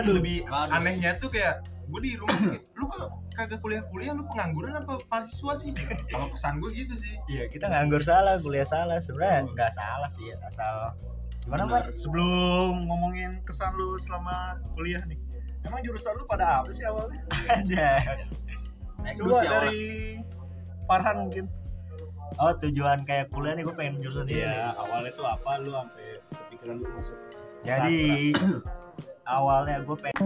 Waduh. lebih Waduh. anehnya tuh kayak gue di rumah tuh kayak, lu kok kagak kuliah-kuliah lu pengangguran apa mahasiswa sih kalau kesan gue gitu sih Iya, kita nganggur salah, kuliah salah. Sebenarnya nggak salah sih, asal gimana, Pak? Sebelum ngomongin kesan lu selama kuliah nih. Emang jurusan lu pada apa sih awalnya? Aja. Naik Coba ya, dari Farhan mungkin. Oh, tujuan kayak kuliah nih gue pengen jurusan ini. Iya, awalnya tuh apa lu sampai kepikiran lu masuk Jadi awalnya gue pengen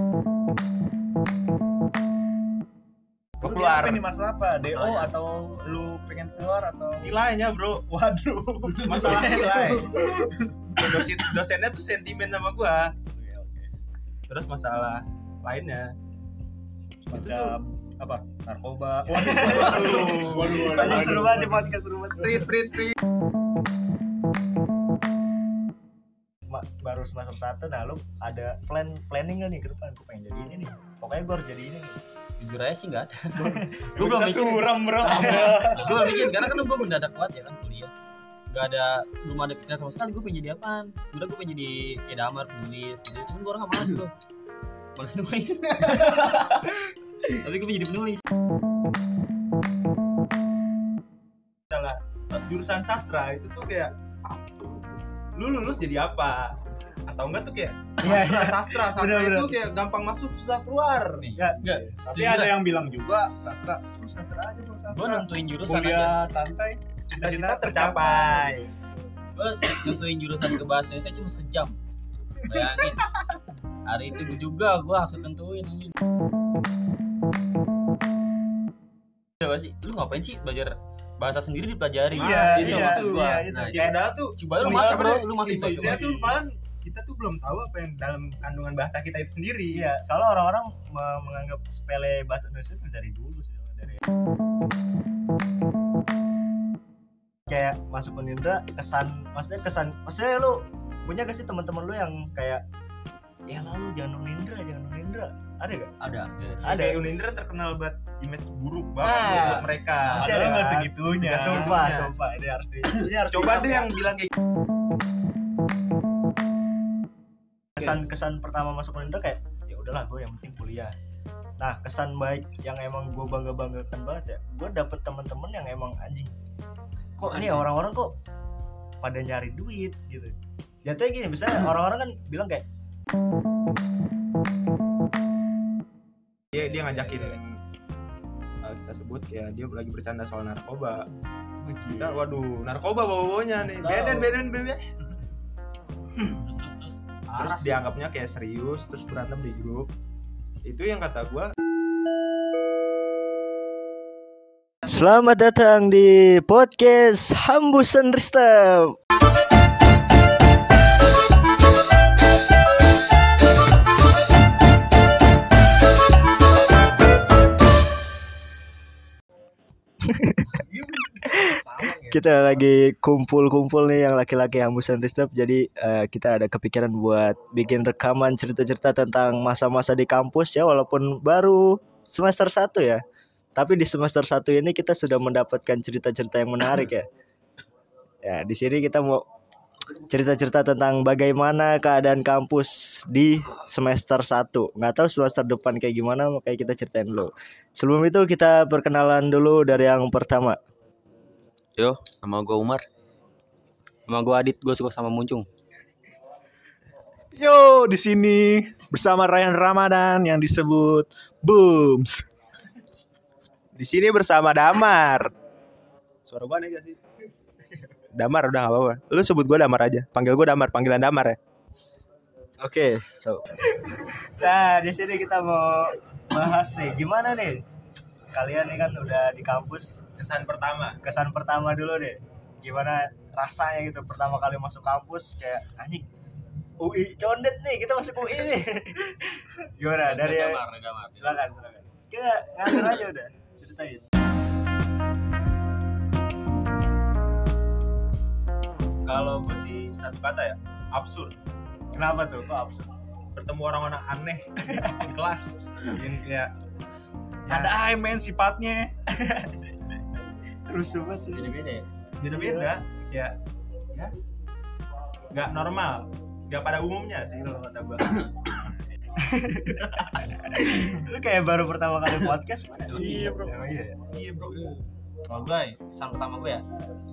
Lu keluar apa nih masalah apa? DO Masalahnya. atau lu pengen keluar atau nilainya bro Waduh. masalah nilai dosen dosennya tuh sentimen sama gua terus masalah lainnya Macam apa? Narkoba. Waduh. Waduh, di podcast seru banget. Prit, prit, prit. Ma- baru semester satu nah lu ada plan planning gak nih ke depan? Gue pengen jadi ini nih. Pokoknya gue harus jadi ini nih. Jujur aja sih enggak ada. Gue belum mikir. suram, Bro. gue belum mikir karena kan gue mendadak kuat ya kan kuliah. Gak ada belum ada pikiran sama sekali gue pengen jadi apaan? Sebenarnya gue pengen jadi damar penulis gitu. Cuman gue orang gak malas gue malas nulis. Tapi gue pengen jadi penulis. Jurusan sastra itu tuh kayak lu lulus jadi apa? Atau enggak tuh kayak Iya, sastra sastra sastra Bener, itu bener. kayak gampang masuk susah keluar. Nih ya enggak Tapi ada yang bilang juga sastra. Lu sastra aja lu gue sastra. nentuin jurusan aja. Kuliah santai, cita-cita tercapai. Gue nentuin jurusan ke bahasa Indonesia cuma sejam. Bayangin. Hari itu juga gue langsung tentuin anjing. Coba sih, lu ngapain sih belajar bahasa sendiri dipelajari? Iya, itu iya, maksud gua. iya, itu. Nah, ya padahal tuh Coba lu masuk apa bro, lu masuk isinya coba. tuh malah kita tuh belum tahu apa yang dalam kandungan bahasa kita itu sendiri iya soalnya orang-orang me- menganggap sepele bahasa Indonesia itu dari dulu sih dari kayak masuk Unindra kesan maksudnya kesan maksudnya lu punya gak sih teman-teman lu yang kayak ya lalu jangan Unindra jangan Unindra ada gak? Ada. Ada. kayak Unindra terkenal buat image buruk banget Nah, buat mereka. Pasti ada nggak segitunya. Sumpah sumpah ini harus di ini harus coba deh yang bilang kayak kesan kesan pertama masuk Unindra kayak ya udahlah gue yang penting kuliah. Nah kesan baik yang emang gue bangga banggakan banget ya gue dapet teman-teman yang emang anjing kok nih Anjing. orang-orang kok pada nyari duit? Gitu. Jatuhnya gini misalnya orang-orang kan bilang kayak dia dia ngajakin uh, kita sebut ya dia lagi bercanda soal narkoba. Kita waduh narkoba bawa bawanya nih beden beden beden Terus, dianggapnya kayak serius terus berantem di grup. Itu yang kata gua. Selamat datang di podcast Hambusan Ristem. kita lagi kumpul-kumpul nih yang laki-laki Hambusan Ristem. Jadi eh, kita ada kepikiran buat bikin rekaman cerita-cerita tentang masa-masa di kampus ya walaupun baru semester 1 ya. Tapi di semester 1 ini kita sudah mendapatkan cerita-cerita yang menarik ya. Ya, di sini kita mau cerita-cerita tentang bagaimana keadaan kampus di semester 1. Nggak tahu semester depan kayak gimana, makanya kita ceritain dulu. Sebelum itu kita perkenalan dulu dari yang pertama. Yo, nama gue Umar. Nama gue Adit, gue suka sama Muncung. Yo, di sini bersama Ryan Ramadan yang disebut Booms. di sini bersama Damar Suara gua aneh gak sih? Damar udah gak apa-apa lu sebut gua Damar aja panggil gua Damar panggilan Damar ya Oke, tuh. Nah, di sini kita mau bahas nih gimana nih? Kalian nih kan udah di kampus, kesan pertama kesan pertama dulu deh. Gimana rasanya gitu pertama kali masuk kampus kayak anjing UI condet nih, kita masuk UI nih. gimana dari silakan silakan. Kita ngalir aja udah, ceritain. Kalau gua sih satu kata ya absurd Kenapa tuh? Kok absurd? bertemu orang-orang aneh di kelas yang kayak ya, Ada men sifatnya. Terus banget sih. Beda-beda ya? beda-beda ya ya nggak normal nggak pada umumnya sih kalau kata gua Lu kayak baru pertama kali podcast. Iya, bro. Iya. iya bro Kalau gue, kesan pertama gue ya,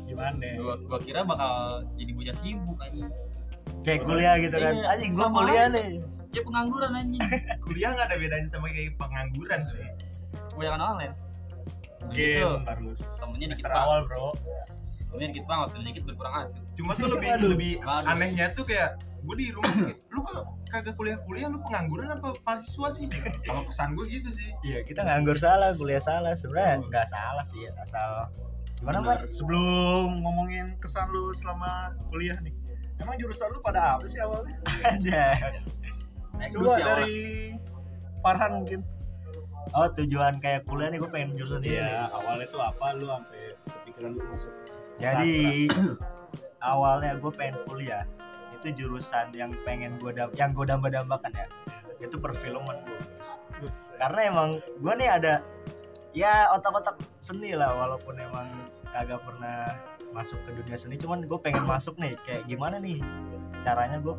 Gimana? gue, gue kira bakal jadi bocah sibuk aja. Kayak kuliah gitu kan. Iya, Anjing sama kuliah aja. nih. Ya pengangguran anjing. kuliah nggak ada bedanya sama kayak pengangguran sih Kebanyakan online. Game Gitu. Temennya dikit banget. awal, bro. Temennya dikit banget, dikit berkurang hati. cuma tuh lebih lebih anehnya tuh kayak gue di rumah kayak, lu kok kagak kuliah kuliah lu pengangguran apa mahasiswa sih kalau kesan gue gitu sih Iya, kita nganggur salah, kuliah salah. Sebenarnya enggak salah sih, asal gimana, Mar? Sebelum ngomongin kesan lu selama kuliah nih. Emang jurusan lu pada apa sih awalnya? Aja. Coba ya, dari Farhan mungkin. Oh, tujuan kayak kuliah nih gue pengen jurusan ini. Iya, awalnya tuh apa lu sampai kepikiran lu masuk Jadi awalnya gue pengen kuliah itu jurusan yang pengen gue yang gue damba-dambakan ya. Itu perfilman gue karena emang gue nih ada ya otak-otak seni lah walaupun emang kagak pernah masuk ke dunia seni. Cuman gue pengen masuk nih kayak gimana nih caranya gue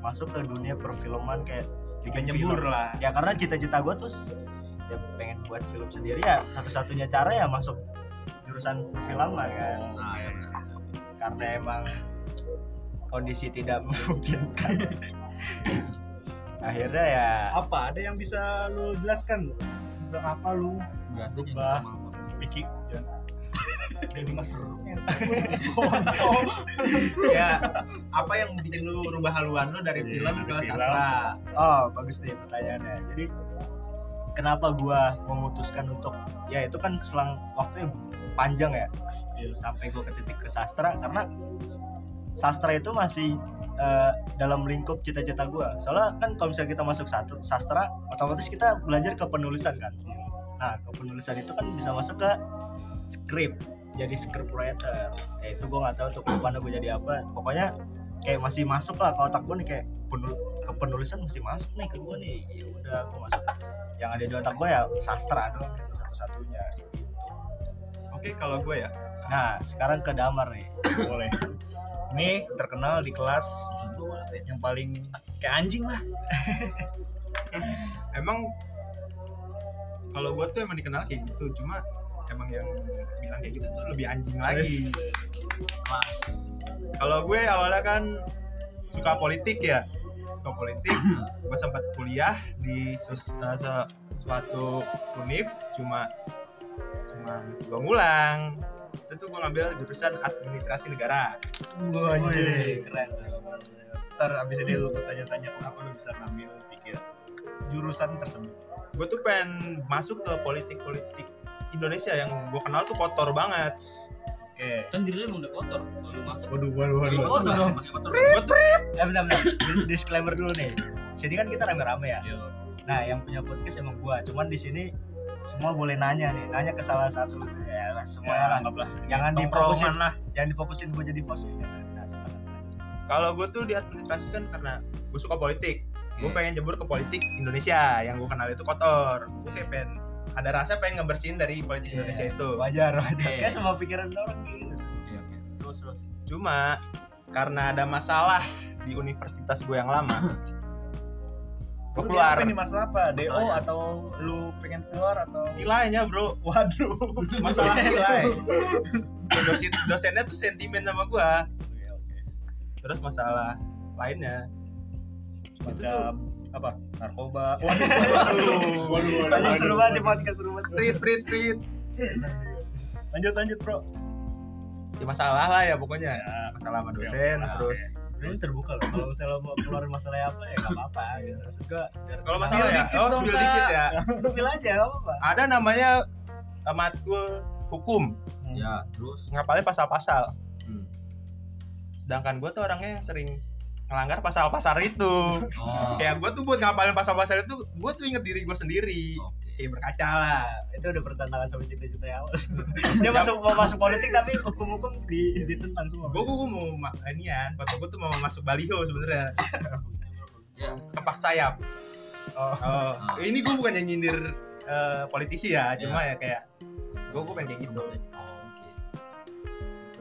masuk ke dunia perfilman kayak bikin film. lah. Ya karena cita-cita gue tuh ya pengen buat film sendiri. Ya satu-satunya cara ya masuk jurusan perfilman kan. Nah, ya karena emang kondisi tidak memungkinkan. Akhirnya ya apa? Ada yang bisa lu jelaskan? Tentang apa lu? Biasa aja. Bah. sama- pikir jadi mas ya. Apa yang bikin lu rubah haluan lu dari Iya, film ke film. sastra? Oh bagus nih pertanyaannya. Jadi kenapa gua memutuskan untuk ya itu kan selang waktu yang panjang ya Iya. sampai gua ke titik ke sastra karena sastra itu masih eh, dalam lingkup cita-cita gua. Soalnya kan kalau misalnya kita masuk satu sastra otomatis kita belajar ke penulisan kan. Nah ke penulisan itu kan bisa masuk ke skrip jadi script writer ya itu gue nggak tahu untuk ke depannya gue jadi apa. Pokoknya kayak masih masuk lah ke otak gue nih kayak penul ke penulisan masih masuk nih ke gue nih. Ya udah gue masuk. Yang ada di otak gue ya sastra doang itu satu-satunya gitu. oke kalau gue ya? Nah sekarang ke damar nih boleh ini terkenal di kelas yang paling kayak anjing lah. Emang kalau gue tuh emang dikenal kayak gitu cuma emang yang bilang kayak gitu tuh lebih anjing lagi. Kalau gue awalnya kan suka politik ya suka politik. Gue sempat kuliah di eh, suatu univ cuma cuma dua ngulang itu tuh gue ngambil jurusan administrasi negara Wah, Wih, keren. Ntar abis ini lu tanya-tanya kenapa lu bisa ngambil pikir jurusan tersebut. gue tuh pengen masuk ke politik-politik Indonesia yang gue kenal tuh kotor banget Oke. Kan diri lu emang udah kotor. Kalau lu masuk Waduh, waduh, pakai waduh. kotor dong, pakai kotor. gue tuh eh bentar bentar Di- disclaimer dulu nih sini kan kita rame-rame ya Yo. nah yang punya podcast emang gua cuman di sini semua boleh nanya nih nanya ke salah satu ya lah, semuanya lah anggaplah. jangan difokusin lah. jangan difokusin gue jadi bos ya nah, kalau gue tuh di administrasi kan karena gue suka politik gue Oke. pengen jebur ke politik Indonesia yang gue kenal itu kotor gue kayak pengen ada rasa pengen ngebersihin dari politik Iya. Indonesia itu wajar wajar Oke. kayak semua pikiran orang gitu Oke, oke. Terus terus. cuma karena ada masalah di universitas gue yang lama Lu keluar. nih masalah apa? DO Masalahnya. atau lu pengen keluar atau nilainya bro. Waduh. masalah nilai dosen dosennya tuh sentimen sama gue terus masalah lainnya. Macam apa? Narkoba. waduh. Banyak seru banget di podcast seru banget. Treat treat treat Lanjut lanjut, Bro. Ya masalah lah ya pokoknya masalah sama dosen Oke. terus sebenarnya terbuka loh kalau misalnya mau keluarin masalah apa ya nggak apa-apa gitu maksud kalau masalah ya dikit oh spill Pak. dikit ya spill aja nggak apa-apa ada namanya uh, matkul hukum Ya, terus. ngapalin pasal-pasal Hmm. sedangkan gue tuh orangnya yang sering ngelanggar pasal-pasal itu Oh. kayak gue tuh buat ngapalin pasal-pasal itu gue tuh inget diri gue sendiri Oke. Kayak berkaca lah itu udah bertentangan sama cita-cita yang awal dia masuk mau masuk politik tapi hukum-hukum di, ditentang semua gue gue mau ma- inian foto gue tuh mau masuk baliho sebenarnya Ya. kepak sayap oh. oh ini gue bukannya nyindir eh, politisi ya cuma ya kayak gue gue pengen kayak gitu Oh, oke.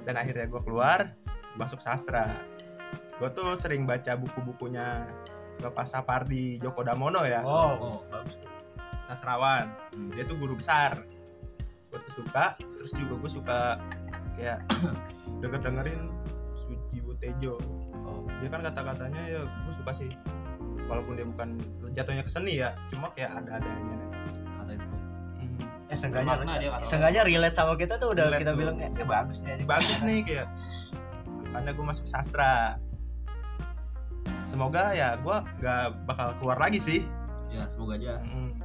dan akhirnya gue keluar masuk sastra gue tuh sering baca buku-bukunya Bapak Sapardi Djoko Damono ya Oh, Oh. bagus tuh. Sastrawan Hmm. dia tuh guru besar gue tuh suka terus juga gue suka kayak denger dengerin Suji Butejo Oh. dia kan kata-katanya ya gue suka sih walaupun dia bukan jatuhnya ke seni ya cuma kayak ada adanya Kata itu. Eh, seenggaknya Makna dia kata. seenggaknya relate sama kita tuh udah Relate kita tuh. bilang ya, ya bagus nih bagus nih kayak karena gue masuk sastra semoga ya gue nggak bakal keluar lagi sih Ya, semoga aja. Mm.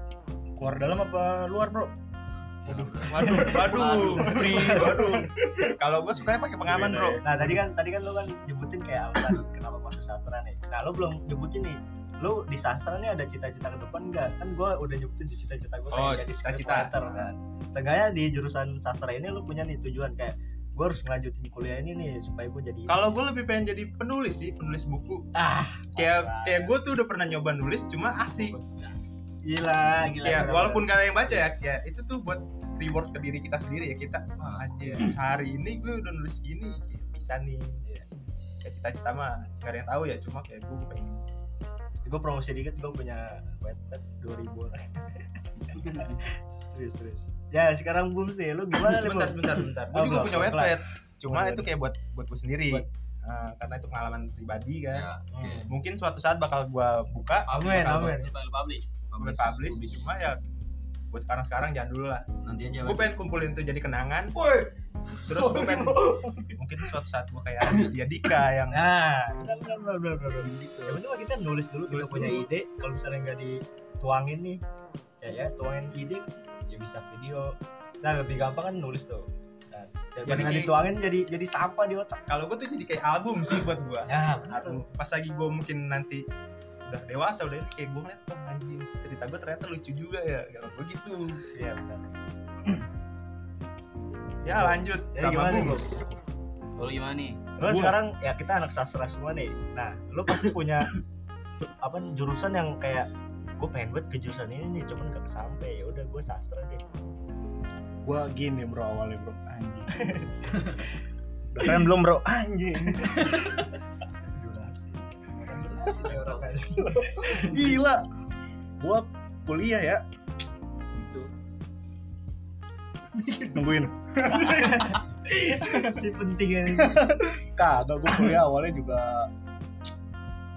Keluar dalam apa luar, Bro? waduh waduh waduh waduh kalau gue sukanya pakai pengaman bro Nah tadi kan tadi kan lu kan nyebutin kayak alasan kenapa masuk sastra nih. Nah lu belum nyebutin nih. Lu di sastra nih ada cita-cita ke depan enggak? Kan gua udah nyebutin cita-cita gua Oh, jadi cita-cita. scriptwriter kan. Seenggaknya di jurusan sastra ini lu punya nih tujuan kayak gua harus ngelanjutin kuliah ini nih supaya gua jadi kalau gue lebih pengen jadi penulis sih penulis buku ah kayak kayak gue tuh udah pernah nyoba nulis cuma asik gila gila. ya walaupun gak ada yang baca ya kayak itu tuh buat reward ke diri kita sendiri ya kita wah anjir sehari ini gue udah nulis gini kayak bisa nih. Kayak cita-cita mah gak ada yang tahu ya cuma kayak gue pengen. Gue promosi dikit gue punya webpad 2000 orang. Serius serius. Ya sekarang booms nih lu gimana nih bentar Bum? bentar bentar gue Oh, juga belum, punya belum. webpad cuma Belum. itu kayak buat buat gue sendiri. Buat- Nah, karena itu pengalaman pribadi kan Ya, oke. Hmm. mungkin suatu saat bakal gue buka Amin, amin. Bakal publish. gue publish cuma ya buat sekarang sekarang jangan dulu lah Nanti aja. gue pengen kumpulin itu jadi kenangan terus gue pengen mungkin suatu saat gue kayak dia Dika yang Nah, benar benar benar benar benar gitu. Ya penting kita nulis dulu, Nulis kita punya dulu. ide. Kalau misalnya nggak dituangin nih, ya ya tuangin ide, ya bisa video. Nah lebih gampang kan nulis tuh. Jadi kayak- dituangin jadi jadi sampah di otak. kalau gue tuh jadi kayak album sih buat gue Ya benar. Album. pas lagi gue mungkin nanti udah dewasa udah ini kayak gue ngeliat oh, anjing cerita gue ternyata lucu juga ya kalau gue gitu Iya benar. ya lanjut Ya sama gimana nih, Bung? Kalau gimana nih? Lu Gua. sekarang ya kita anak sastra semua nih. Nah, lu pasti punya apa jurusan yang kayak gue pengen buat ke jurusan ini nih, cuman gak kesampe. Ya udah gue sastra deh. Gua gini, Bro, awalnya, Bro. Anjing. Udah keren belum, Bro? Anjing. Durasi. Orang Gila. Gua kuliah ya. Gitu. Nungguin. si penting ini. Kagak gua kuliah awalnya juga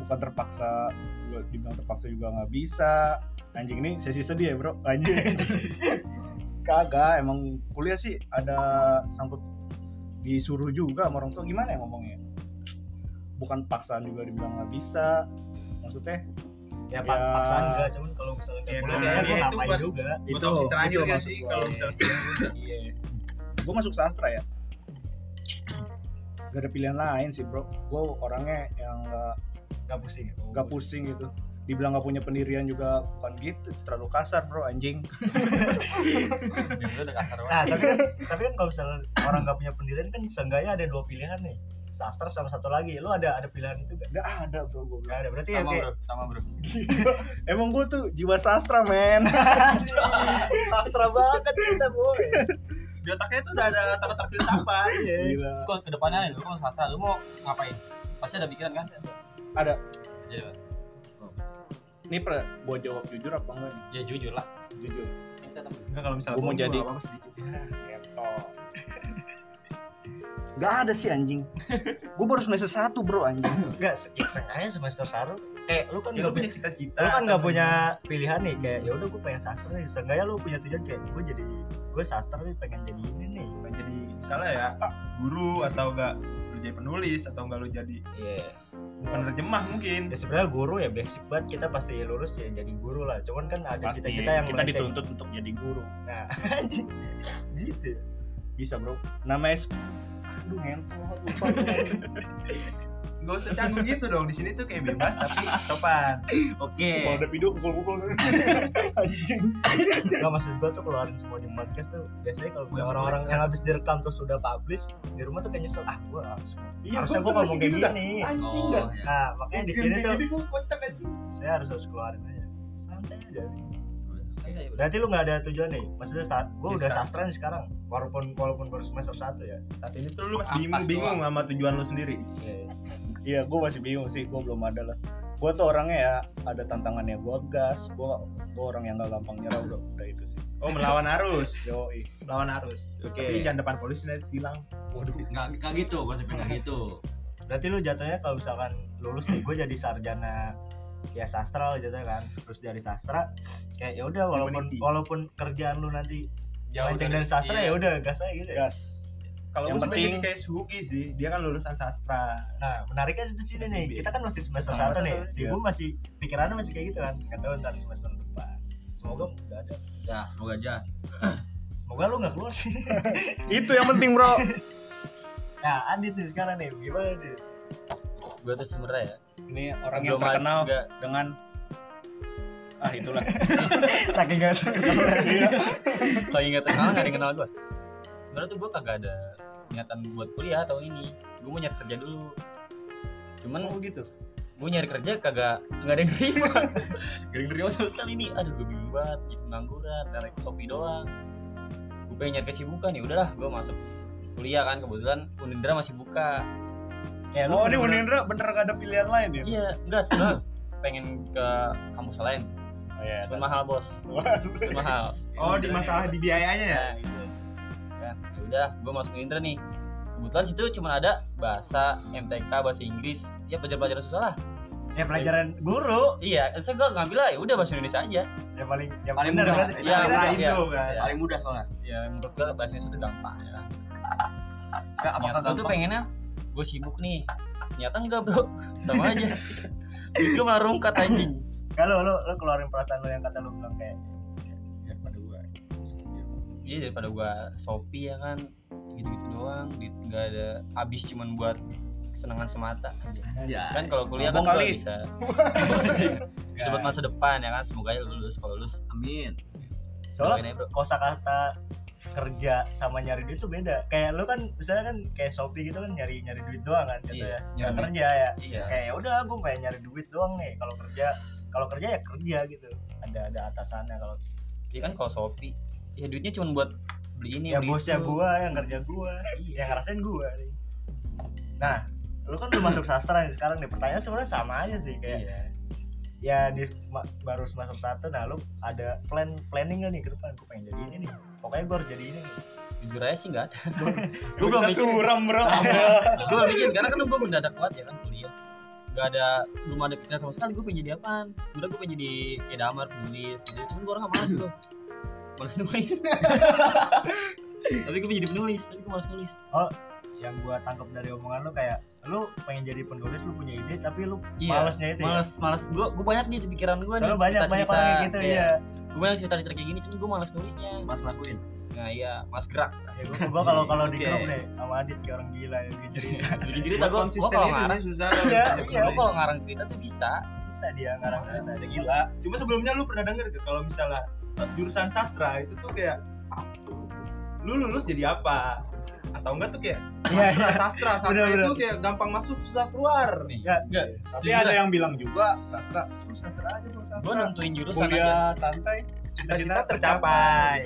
bukan terpaksa gua dibilang terpaksa juga nggak bisa anjing ini sesi sedih ya bro anjing kagak emang kuliah sih ada sangkut disuruh juga sama orang tua. Gimana ya ngomongnya? Bukan paksaan juga dibilang nggak bisa. Maksudnya ya, Ya. pak paksaan enggak cuman kalau misalnya Ya, nah, dia gue itu buat- juga? terakhir itu gak maksud sih kalau misalnya iya. Gue masuk sastra ya. Gak ada pilihan lain sih bro. Gue orangnya yang nggak nggak pusing ya? nggak pusing gitu dibilang nggak punya pendirian juga bukan gitu terlalu kasar bro anjing. Yang udah kasar nah tapi kan tapi kan kalau misalnya orang nggak punya pendirian kan seenggaknya ada dua pilihan nih. Sastra sama satu lagi. Lu ada ada pilihan itu gak? nggak ada bro gue Gak ada berarti ya Sama kayak bro, sama bro. emang gue tuh jiwa sastra men. Sastra banget kita boy. Di otaknya tuh udah ada tata filsafat iya. Gila. Kok ke depannya lu kan sastra, lu mau ngapain? Pasti ada pikiran kan? Ada. Ya, ini per gue jawab jujur apa enggak nih? Ya jujur lah. jujur. Enggak kalau misalnya Gua mau jadi- apa-apa sedikit ya. Gak ada sih anjing. Gue baru semester satu bro anjing. Se- ya seenggaknya semester satu. Kayak lu kan Ya, nggak punya cita-cita lu kan atau punya pilihan nih kayak ya udah gue pengen sastra nih. Seenggaknya lu punya tujuan kayak gue jadi gue sastra nih pengen jadi ini nih. Pengen jadi misalnya ya guru atau enggak lu jadi penulis atau enggak lu jadi iya penerjemah mungkin. Ya sebenarnya guru ya basic banget. Kita pasti lulus ya jadi guru lah. Cuman kan ada cita-cita yang kita dituntut untuk jadi guru. Nah gitu. Bisa bro. Namanya sk- Aduh ngentot. Lupa. Gak usah canggung gitu dong di sini tuh kayak bebas tapi sopan. Oke. Kalau ada video pukul-pukul. Anjing. Nggak maksud gue tuh keluarin semua di podcast tuh. Biasanya kalau misalnya orang-orang yang habis direkam terus sudah publish di rumah tuh kayak nyesel ah gue harus Iya harusnya gue gua ngomong kayak gitu dah. gini. Anjing Oh, dah. ya. nah makanya di sini tuh gua saya harus harus keluarin aja. Santai aja Iya, iya, berarti lu nggak ada tujuan nih maksudnya saat gue Di udah sastra nih sekarang walaupun walaupun baru semester satu ya saat ini tuh lu masih bingung bingung sama tujuan lu sendiri Iya. Iya gue masih bingung sih Gue belum ada lah gue tuh orangnya ya ada tantangannya gue gas gue gue orang yang gak gampang nyerah udah udah itu sih Oh melawan arus. yo Melawan arus. Oke. Tapi jangan depan polisi nanti bilang. waduh Nggak nggak gitu, konsepnya nggak gitu. Berarti lu jatuhnya kalau misalkan lulus nih gue jadi sarjana ya sastra lah jatuhnya kan. Terus dari sastra kayak ya udah walaupun Humanity. walaupun kerjaan lu nanti Jauh dari sastra iya. ya udah gas aja gitu. ya. gas Kalau Yang gue penting- jadi kayak Sugi sih, dia kan lulusan sastra. Nah, menariknya di sini nih. Kita kan masih semester Nah, satu nih. Si iya. Bu masih pikirannya masih kayak gitu kan. Nggak tahu ntar semester depan. Semoga nggak ada. Ya, semoga aja. Semoga lu nggak keluar sih. itu yang penting bro Nah, Adit nih sekarang nih. Gimana nih? Gue tuh sebenarnya ya. Ini orang yang terkenal nggak dengan ah itulah Saking gak Iya. saking nggak terkenal nggak ada yang kenal gue. Sebenarnya tuh gue kagak ada niatan buat kuliah tahun ini. Gue mau nyari kerja dulu. Cuman oh gitu gue nyari kerja kagak nggak ada yang nerima. Gak ada yang nerima sama sekali nih. Aduh gue bingung banget. Jadi pengangguran, narik shopee doang. Gue pengen nyari kesibukan ya udahlah. Gue masuk kuliah kan kebetulan Unindra masih buka. Kayak lu oh ini Unindra bener gak ada pilihan lain ya Iya, enggak sebenarnya pengen ke kampus lain. oh, iya Cuman mahal bos. Wah, Cuman mahal. Oh di masalah di biayanya ya. Ya, gitu. Kan, ya udah, gue masuk Indra nih. Kebetulan situ cuma ada bahasa MTK, bahasa Inggris, ya pelajaran-pelajaran susah lah. ya pelajaran guru Iya, saya gue ngambil lah ya udah bahasa Indonesia aja. yang paling yang Paling mudah. Iya, Kira iya, itu iya. kan. Iya. paling mudah soalnya Ya menurut gue bahasa Indonesia itu gampang ya kan. Nggak, apakah gue tuh pengennya gue sibuk nih. Ternyata enggak bro, sama aja. gue malah rungkat anjing. Kalau lu lu keluarin perasaan lu yang kata lu bilang kayak Ya, daripada gua. Iya daripada gue Shopee ya kan, gitu-gitu doang. Nggak ada, habis cuman buat kesenangan semata. Ya kan kalau kuliah kan kali. bisa sebut masa depan ya kan semoga aja lulus kalau lulus amin soalnya bro kosakata kerja sama nyari duit tuh beda. Kayak lu kan misalnya kan kayak Shopee gitu kan nyari nyari duit doang kan gitu Iya, ya. nyari kerja ya. iya Kayak ya udah gue pengen nyari duit doang nih. Kalau kerja kalau kerja ya kerja gitu. Ada ada atasannya kalau iya kan kalau Shopee ya duitnya cuma buat beli ini ya beli bosnya itu. gua yang kerja gua Iya. yang ngerasain gua nih. nah lu kan udah masuk sastra nih sekarang nih pertanyaan sebenarnya sama aja sih kayak iya ya di ma- baru masuk satu nah lu ada plan planning gak nih ke depan gua pengen jadi ini nih pokoknya gua harus jadi ini. Jujur aja sih nggak ada. Gue belum mikir. suram bro. Gue belum mikir karena kan gue mendadak kuat ya kan kuliah. Nggak ada belum ada pikiran sama sekali gue pengen jadi apaan. Sebenarnya gue pengen jadi kayak damar penulis gitu. Cuman gue orang nggak malas gue malas nulis. Tapi gue pengen jadi penulis tapi gue malas nulis yang gua tangkap dari omongan lu kayak lu pengen jadi penulis lu punya ide tapi lu Iya, malesnya itu ya? malas malas gue gue banyak nih di pikiran gue nih banyak banyak orang kayak gitu iya. ya gue banyak cerita cerita kayak gini cuman gue malas nulisnya. Mas lakuin nah iya mas gerak. Ya gua, gua kalau kalau di grup nih sama Adit kayak orang gila ya bikin cerita jadi cerita gue gue Konsisten kalau itu ngarang susah. Iya, loh. iya. gue kalau ngarang cerita tuh bisa. Bisa dia ngarang cerita. Udah gila. Cuma sebelumnya lu pernah denger gak kalau misalnya jurusan sastra itu tuh kayak lu lulus jadi apa? Atau enggak tuh kayak iya sastra sastra. Sastra Bener, bener. itu kayak gampang masuk susah keluar. nih Ya, enggak tapi ada yang bilang juga sastra lu sastra aja bro gue sastra nentuin jurusan aja. kuliah santai Cita-cita tercapai.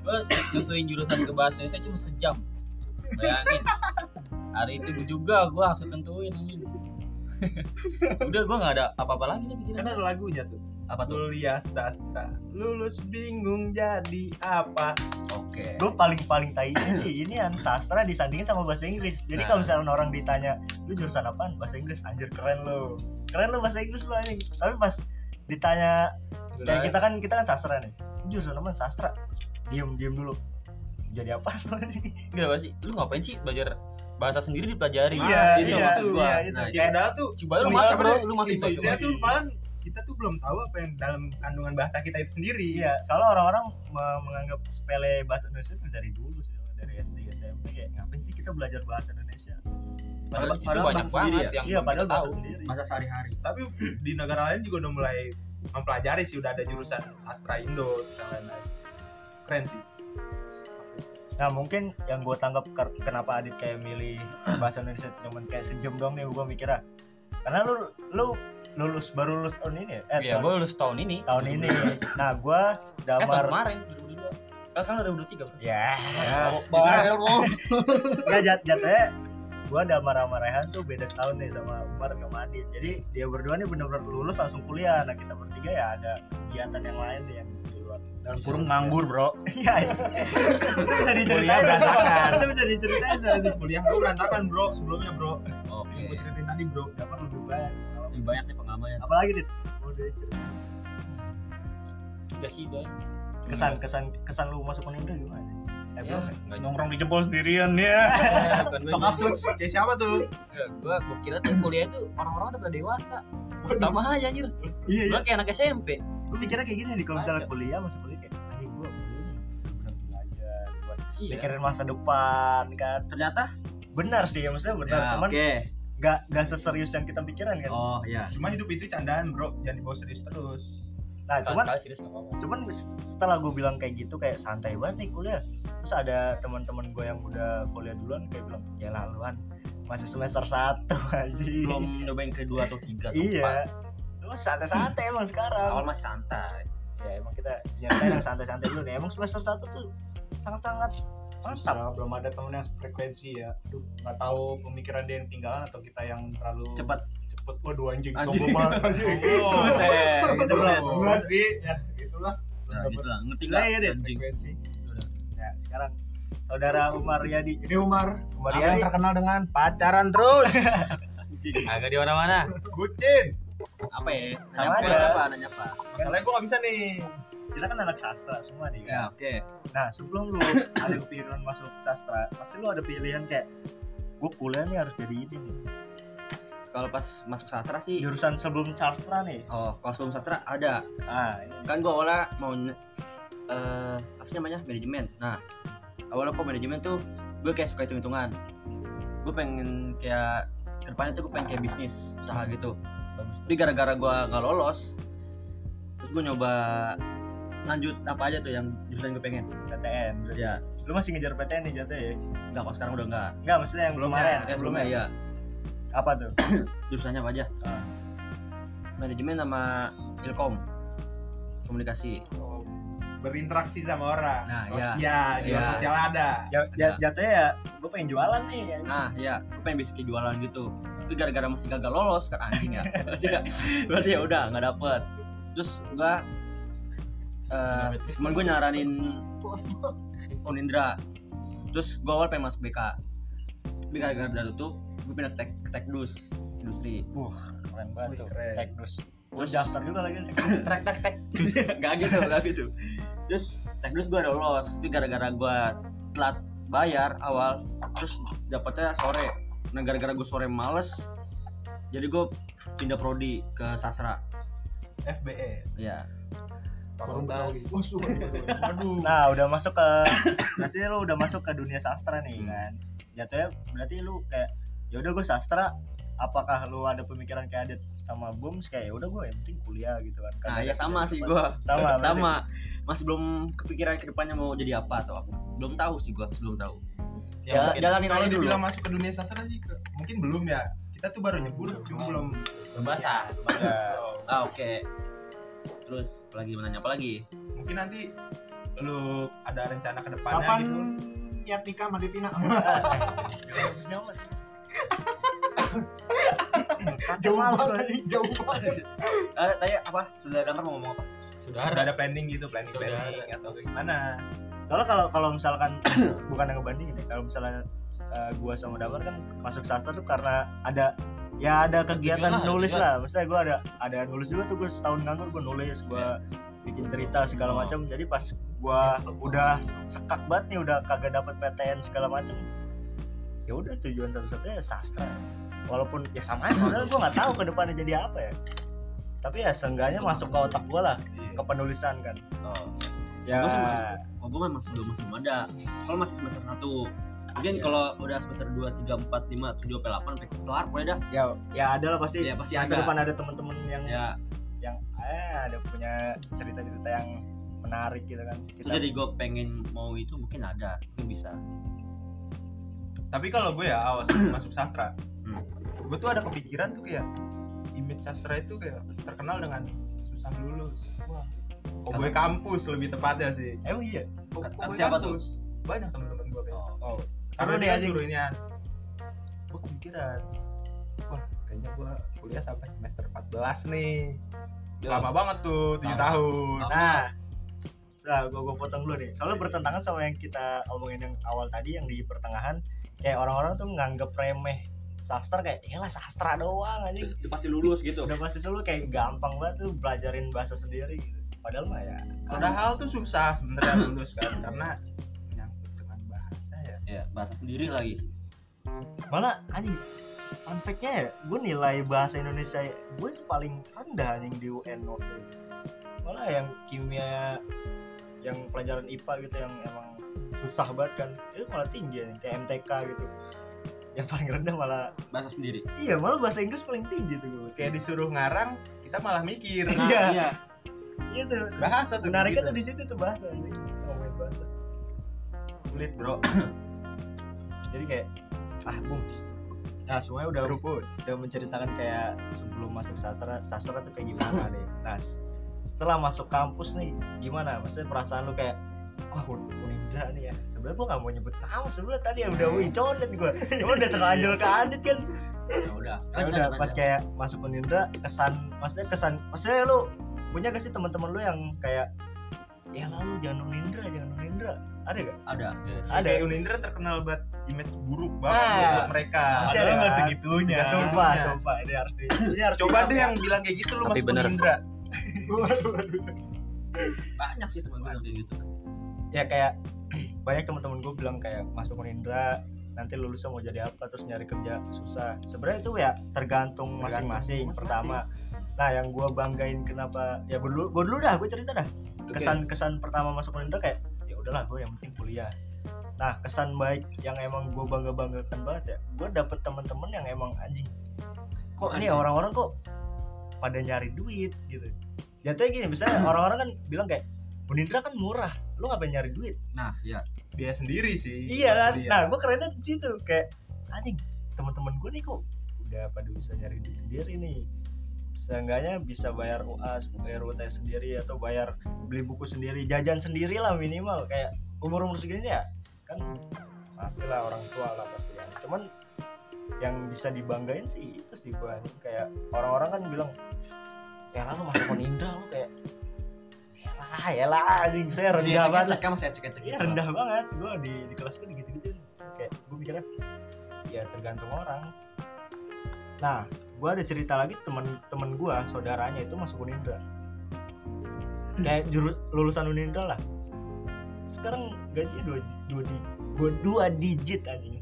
gue nentuin jurusan ke bahasa Indonesia cuma sejam. Bayangin. Hari itu juga gue langsung tentuin udah gue nggak ada apa-apa lagi nih Kan ada lagunya tuh. Apa tuh? Kuliah sastra, lulus bingung jadi apa? oke. Gue paling paling tai sih ini yang sastra disandingin sama bahasa Inggris. Jadi Nah. kalau misalnya orang ditanya lu jurusan apaan? Bahasa Inggris anjir keren lu. Keren lu bahasa Inggris lu anjing. Tapi pas ditanya kayak kita kan kita kan sastra nih. Lu jurusan apa sastra. Diem diem dulu. Jadi apa? Enggak apa sih? Lu ngapain sih belajar bahasa sendiri dipelajari? Iya itu iya maksud iya gua. itu Nah, Ya padahal tuh coba lu semua masuk apa bro. Deh, lu masuk bro Isinya coba. Kita tuh belum tahu apa yang dalam kandungan bahasa kita itu sendiri. iya soalnya orang-orang me- menganggap sepele bahasa Indonesia itu dari dulu sih dari SD SMP kayak ngapain sih kita belajar bahasa Indonesia padahal situ Padahal banyak bahasa sendiri banget ya? yang iya padahal bahasa tahu sendiri masa sehari-hari Tapi di negara lain juga udah mulai mempelajari sih udah ada jurusan sastra Indo yang lain-lain. Keren sih. Nah mungkin yang gue tangkap kenapa Adit kayak milih bahasa Indonesia cuman kayak sejam doang nih gue mikirnya karena lu lu lulus baru lulus tahun ini ya? Eh, iya gue lulus tahun ini. tahun ini. Nah gue eh tahun damar kemarin 2022 kan sekarang udah 2023 bro. Ya. Bayar lo ya jat jatuhnya gua ada marah-marahan tuh beda setahun nih sama Umar sama Adit. Jadi dia berdua nih bener-bener lulus langsung kuliah. Nah kita bertiga ya ada kegiatan yang lain nih yang di luar. Dalam kurung nganggur bro. Iya iya. itu bisa Kuliah diceritain berantakan. itu bisa diceritain kuliah gue berantakan bro sebelumnya bro. Oke. Gue ceritain tadi bro. Dapat lebih banyak banyak nih pengalaman apalagi dit? Mau diceritain udah sih udah kesan kesan kesan lu masuk Unindra gimana? Eh, ya bro, nongkrong di jempol sendirian ya. Sok upload. Kayak siapa tuh? Gue gue kira tuh kuliah itu orang-orang udah pada dewasa. Sama aja anjir. Iya iya. Gue kayak anak SMP gue mikirnya kayak gini nih kalau misalnya kuliah masuk kuliah kayak nih bener belajar. Buat iya. mikirin masa depan kan. Ternyata? Benar sih ya maksudnya benar. Ya, cuman oke nggak nggak seserius yang kita pikiran kan? Oh ya cuma hidup itu candaan bro. Jangan dibawa serius terus. Nah cuman serius cuman setelah gue bilang kayak gitu kayak santai banget nih kuliah. Terus ada teman-teman gue yang udah kuliah duluan kayak bilang ya laluan masih semester satu anjing. Belum nyobain kedua atau tiga atau empat. iya lu santai-santai emang sekarang. Awal masih santai. Ya emang kita yang santai-santai dulu nih. Emang semester satu tuh sangat-sangat mantap belum ada temen yang frekuensi ya. Aduh, nggak tahu pemikiran dia yang ketinggalan atau kita yang terlalu cepat cepet. Waduh anjing, Anjing. sombong banget anjing. Oh, Gitu, bro. Enggak sih, ya itulah. nah gitu lah ngerti Lah, iya deh. anjing Frekuensi. ya sekarang saudara Umar Yadi Ini Umar, Umar Umar yang Yadi terkenal dengan pacaran terus. agak di mana-mana bucin apa ya Sama aja. apa nanya apa masalahnya gue gak bisa nih kita kan anak sastra semua nih kan? Ya oke. Nah sebelum lu ada kepikiran masuk sastra, pasti lu ada pilihan kayak gue kuliah nih harus jadi ini nih. kalau pas masuk sastra sih Jurusan sebelum sastra nih. oh kalau sebelum sastra ada. Ah, ini. kan gua awalnya mau eh apa sih namanya? Manajemen. Nah awalnya kok manajemen tuh gue kayak suka hitung hitungan gue pengen kayak ke depannya tuh gue pengen kayak bisnis usaha gitu. Tapi gara-gara gue nggak lolos terus gue nyoba lanjut apa aja tuh yang jurusan gue pengen PTN. berarti. ya Lu masih ngejar PTN nih jatuh ya? nggak kok sekarang udah nggak Enggak, maksudnya yang Sebelumnya, kemarin. ya sebelumnya ya Apa tuh? jurusannya apa aja Ah. manajemen sama ilkom komunikasi berinteraksi sama orang Nah, iya. sosial jiwa Iya. sosial ada Ja- ja- jatuhnya ya, gue pengen jualan nih. Ya. Nah, ya, gue pengen bisa kayak jualan gitu. Tapi gara-gara masih gagal lolos kan anjing ya. berarti, ya- berarti ya udah nggak dapet. Terus gua eh temen gue nyaranin Unindra. Terus gua awal pengen masuk BK. Tapi gara-gara tutup, gue pindah tek ke Tekdus industri. Keren banget tuh. Gue Terus daftar juga lagi. trek tek tek terus gak gitu gak gitu terus teknis gue udah lolos tapi gara-gara gue telat bayar awal terus dapetnya sore nah gara-gara gue sore males jadi gue pindah prodi ke sastra FBS ya Betawi. aduh Nah, udah masuk ke berarti lu udah masuk ke dunia sastra nih Hmm. kan. Jatuhnya berarti lu kayak ya udah gue sastra apakah lu ada pemikiran kayak ada sama Bums kayak ya udah gue yang penting kuliah gitu kan. nah Karena ya ada sama sih gue Sama. sama masih belum kepikiran ke depannya mau jadi apa atau apa belum tahu sih gue belum tahu Ya, mungkin. jalanin kalau aja dulu dibilang masuk ke dunia sastra sih ke- mungkin belum ya kita tuh baru nyebur cuma belum berbahasa Ya. ah oke terus apalagi mau nanya apa lagi? Mungkin nanti lu ada rencana ke depannya Kapan gitu. niat nikah sama Devina? Jauh banget, jauh banget. eh tanya apa? Sudah dengar mau ngomong apa? Udah ada. planning gitu planning planning atau gimana? Soalnya kalau kalau misalkan bukan yang ngebandingin ya, kalau misalnya uh, gua sama Damar kan masuk sastra tuh karena ada ya ada kegiatan lah, nulis lah. Maksudnya gua ada ada nulis juga tuh gua setahun nganggur gua nulis, gua bikin cerita segala Oh. macam. Jadi pas gua udah sekak banget nih udah kagak dapat PTN segala macam. Ya udah tujuan satu-satunya ya sastra. Walaupun ya sama aja sebenarnya gua nggak tahu ke depannya jadi apa ya. Tapi ya seenggaknya masuk ke otak gua lah, ke penulisan kan. oh Ya Gua sih masih- oh gue masih belum ada kalau masih semester satu mungkin Iya. kalau udah semester 2, 3, 4, 5, 7, sampai 8 sampai kelar boleh dah. Ya ya ada lah pasti. Ya pasti ada. depan ada teman-teman yang ya. yang eh ada punya cerita-cerita yang menarik gitu kan. Itu kita jadi gue pengen mau itu mungkin ada mungkin bisa. Tapi kalau gue ya awas masuk sastra. Hmm. gue tuh ada kepikiran tuh kayak image sastra itu kayak terkenal dengan susah lulus. Wah Cowboy kampus lebih tepatnya sih. Emang iya? Ko- Kata Cowboy siapa tuh? kampus. banyak teman-teman gue kayak. Oh. oh karena dia anjing. suruh ini gue kepikiran. Wah kayaknya gue kuliah sampai semester 14 nih. Lama banget tuh 7 Lama. tahun. Nah, nah gue gue potong dulu nih. Soalnya bertentangan sama yang kita omongin yang awal tadi yang di pertengahan, kayak orang-orang tuh nganggep remeh sastra kayak ya lah sastra doang anjing. Udah pasti lulus gitu. Udah pasti selalu kayak gampang banget tuh belajarin bahasa sendiri gitu. Padahal mah ya padahal tuh susah sebenarnya lulus kan karena ya bahasa sendiri lagi. Malah anjing? Fun fact-nya ya gue nilai bahasa Indonesia gue tuh paling rendah anjing di UN waktu itu. Malah yang kimia yang pelajaran IPA gitu yang emang susah banget kan itu malah tinggi ya kayak MTK gitu. Yang paling rendah malah bahasa sendiri. Iya malah bahasa Inggris paling tinggi tuh gue kayak disuruh ngarang kita malah mikir. Iya. iya. Iya tuh. Bahasa tuh menariknya tuh gitu. di situ tuh bahasa ngomongin bahasa. Sulit bro jadi kayak ah bung nah semuanya udah pun udah menceritakan kayak sebelum masuk sastra sastra tuh kayak gimana nih. Nah setelah masuk kampus nih gimana? Maksudnya perasaan lu kayak wah Un- Unindra nih ya. Sebenarnya gua nggak mau nyebut nama sebenarnya tadi ya udah wih codet gua. Cuma udah terlanjur ke Adit kan ya udah ya udah pas kayak masuk Unindra kesan maksudnya kesan maksudnya lu punya gak sih teman-teman lu yang kayak ya lalu jangan Unindra jangan Unindra ada gak? ada Ada. kayak Unindra terkenal banget image buruk banget Nah, buat mereka pasti ada nggak kan? segitunya Sumpah, Segitunya. sumpah ini harus di ini harus coba deh yang bilang kayak gitu lu masuk bener. Unindra banyak sih teman gue yang kayak gitu ya kayak banyak teman-teman gue bilang kayak masuk Unindra nanti lulusnya mau jadi apa terus nyari kerja susah sebenarnya itu ya tergantung masing-masing. pertama nah yang gue banggain kenapa ya gue dulu gue dulu dah gue cerita dah. Kesan kesan pertama masuk Unindra kayak ya udahlah gue yang penting kuliah. Nah kesan baik yang emang gue bangga banggakan banget ya gue dapet teman-teman yang emang anjing kok ini orang-orang kok pada nyari duit? Gitu. Jatuhnya gini misalnya orang-orang kan bilang kayak Unindra kan murah lu ngapain nyari duit? Nah ya dia sendiri sih iya kan? kuliah. nah gue kerennya di situ kayak anjing teman-teman gue nih kok udah pada bisa nyari duit sendiri nih seenggaknya bisa bayar UAS bayar UTS sendiri atau bayar beli buku sendiri jajan sendiri lah minimal. Kayak umur umur segini ya kan pastilah orang tua lah pasti kan. Cuman yang bisa dibanggain sih itu sih gue kayak orang-orang kan bilang ya lah lu masuk Indra lu kayak ya lah ya lah anjing saya rendah banget. cek masih cek cek Iya rendah banget. Gue di, di kelas gue gitu gitu kayak gue mikirnya ya tergantung orang. Nah gue ada cerita lagi teman-teman gue saudaranya itu masuk Unindra. Kayak juru, lulusan Unindra lah. Sekarang gajinya dua dua di dua, dua digit anjing.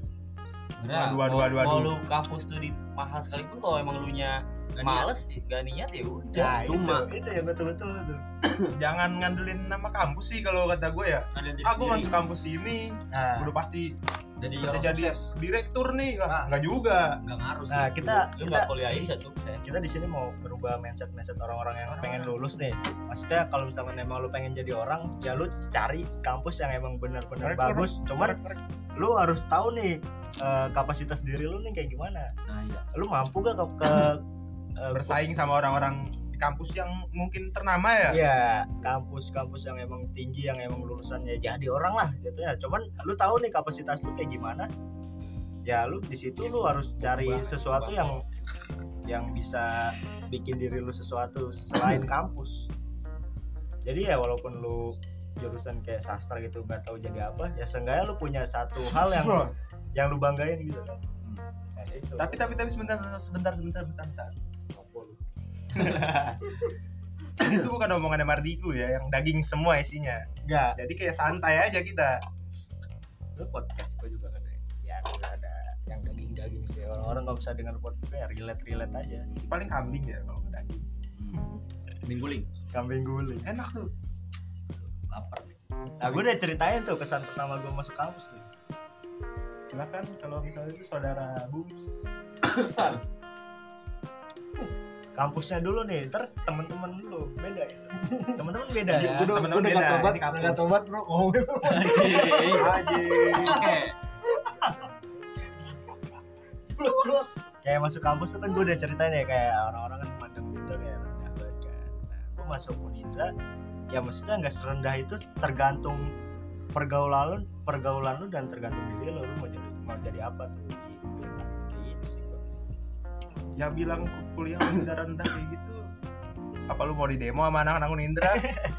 Bener, Waduh, waduh, mau- waduh, mau waduh. lu kampus tuh di mahal sekalipun kalau emang lu nya males gak niat ya udah. Nah, cuma itu, itu yang betul betul. Betul jangan ngandelin nama kampus sih kalau kata gue ya. Diri ah masuk kampus ini nah, udah pasti jadi kita orang jadi sukses. direktur nih. Ah. wah nggak juga. Nggak ngaruh sih. Nah kita lu nggak kuliah aja bisa sukses. kita di sini mau berubah mindset mindset orang-orang yang pengen lulus nih. Maksudnya kalau misalkan emang lu pengen jadi orang ya lu cari kampus yang emang benar-benar bagus. cuman lu harus tahu nih eh, kapasitas diri lu nih kayak gimana. Nah iya. Lu mampu gak ke, ke eh, bersaing sama orang-orang di kampus yang mungkin ternama ya Iya, kampus-kampus yang emang tinggi yang emang lulusannya jadi orang lah gitu ya. Cuman lu tahu nih kapasitas lu kayak gimana? Ya lu di situ lu harus cari sesuatu yang yang bisa bikin diri lu sesuatu selain kampus. Jadi ya walaupun lu jurusan kayak sastra gitu nggak tahu jadi apa, ya seenggaknya lu punya satu hal yang yang lu banggain gitu kan. Nah, itu. tapi tapi tapi sebentar sebentar sebentar sebentar sebentar? Itu bukan omongannya Mardiku ya yang daging semua isinya. Enggak, jadi kayak santai aja kita. Lu podcast gue juga kan ya ada yang daging-daging sih. Orang-orang nggak bisa dengar podcast gue ya relate-relate aja. Paling kambing ya kalau daging. Mingguling kambing guling. Enak tuh. Lapar nih. Nah gue udah ceritain tuh kesan pertama gue masuk kampus nih. Silakan kalau misalnya itu saudara Bums. Kesan kampusnya dulu nih ntar temen-temen lu beda ya? Temen-temen beda ya? udah gue Temen-temen udah gak beda, tobat, gak tobat bro ngomongin Anjing. oke. Kayak masuk kampus tuh kan gue udah ceritain ya kayak orang-orang kan mandang Unindra kayak rendah banget kan nah gue masuk Unindra ya maksudnya nggak serendah itu tergantung pergaulan lu pergaulan lu dan tergantung diri lu lu mau jadi mau jadi apa tuh yang bilang kuliah rendah-rendah kayak gitu. Apa lu mau di demo sama anak-anak Unindra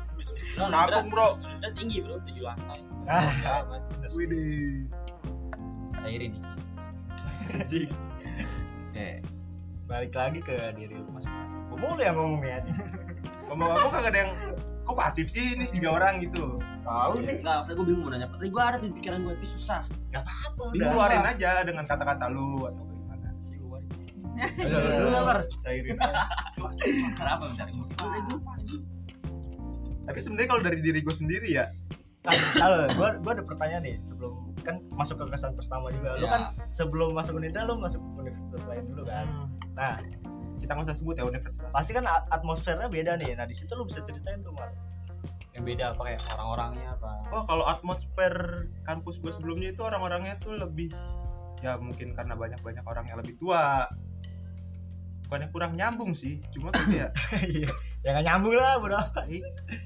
kampung bro. Udah tinggi bro, tujuh lantai. Ah. Widih. Cairin nih. Anjing. Eh, balik lagi ke diri lu masing-masing. Gua mulu yang ngomongnya aja ngomong-ngomong kagak ada yang kok pasif sih ini tiga orang gitu? Tahu nih. Enggak, saya gue bingung mau nanya. Tapi gue ada di pikiran gue, tapi susah. Gak apa-apa Lu keluarin aja dengan kata-kata lu atau Lu Mar. cairin Kenapa mencari tapi sebenarnya kalau dari diri gue sendiri ya Kan, kalau gua gua ada pertanyaan nih sebelum kan masuk ke kesan pertama juga. Lu Ya. kan sebelum masuk Unida lu masuk universitas lain dulu kan. Nah, kita nggak usah sebut ya universitas pasti kan atmosfernya beda nih. Nah, di situ lu bisa ceritain tuh, Mar. Yang beda apa kayak orang-orangnya apa? oh kalau atmosfer kampus gue sebelumnya itu orang-orangnya tuh lebih ya mungkin karena banyak-banyak orang yang lebih tua bukannya kurang nyambung sih cuma kayak Iya. ya nggak nyambung lah, bodo amat.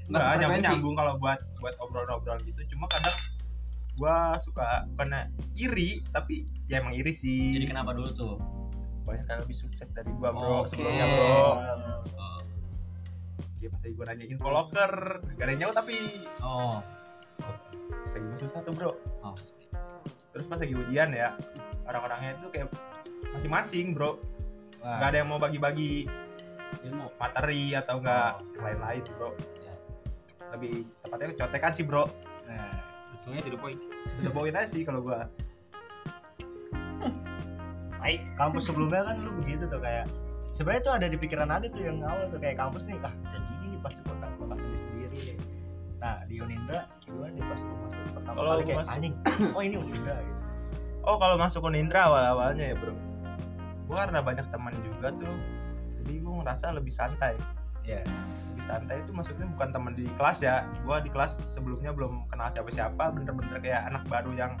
nggak nyambung nyambung kalau buat buat obrolan-obrolan gitu cuma kadang gua suka karena iri tapi ya emang iri sih Jadi kenapa dulu tuh? banyak yang lebih sukses dari gua bro Oke. sebelumnya bro Oh, dia pas lagi gua nanya info locker gak ada yang nyawa tapi oh. pas lagi gua susah tuh bro Oh. terus pas lagi ujian ya orang-orangnya itu kayak masing-masing bro nggak ada yang mau bagi-bagi. Ilmu. materi atau enggak yang lain-lain bro. Ya. lebih tepatnya contekan sih bro. Nah, Ujungnya jadi poin. udah bawain aja sih kalau gua. Baik kampus sebelumnya kan lu begitu tuh kayak sebenarnya tuh ada di pikiran ada tuh yang awal tuh kayak kampus nih ah kayak gini nih pasti bakal bakal sendiri sendiri nih. Nah di Unindra gimana nih pas lu masuk pertama Kalau kali kayak masuk- anjing oh ini Unindra gitu. Oh kalau masuk Unindra awal-awalnya ya bro Gue karena banyak teman juga tuh Jadi gue ngerasa lebih santai Iya. Lebih santai itu maksudnya bukan teman di kelas ya Gue di kelas sebelumnya belum kenal siapa-siapa Bener-bener kayak anak baru yang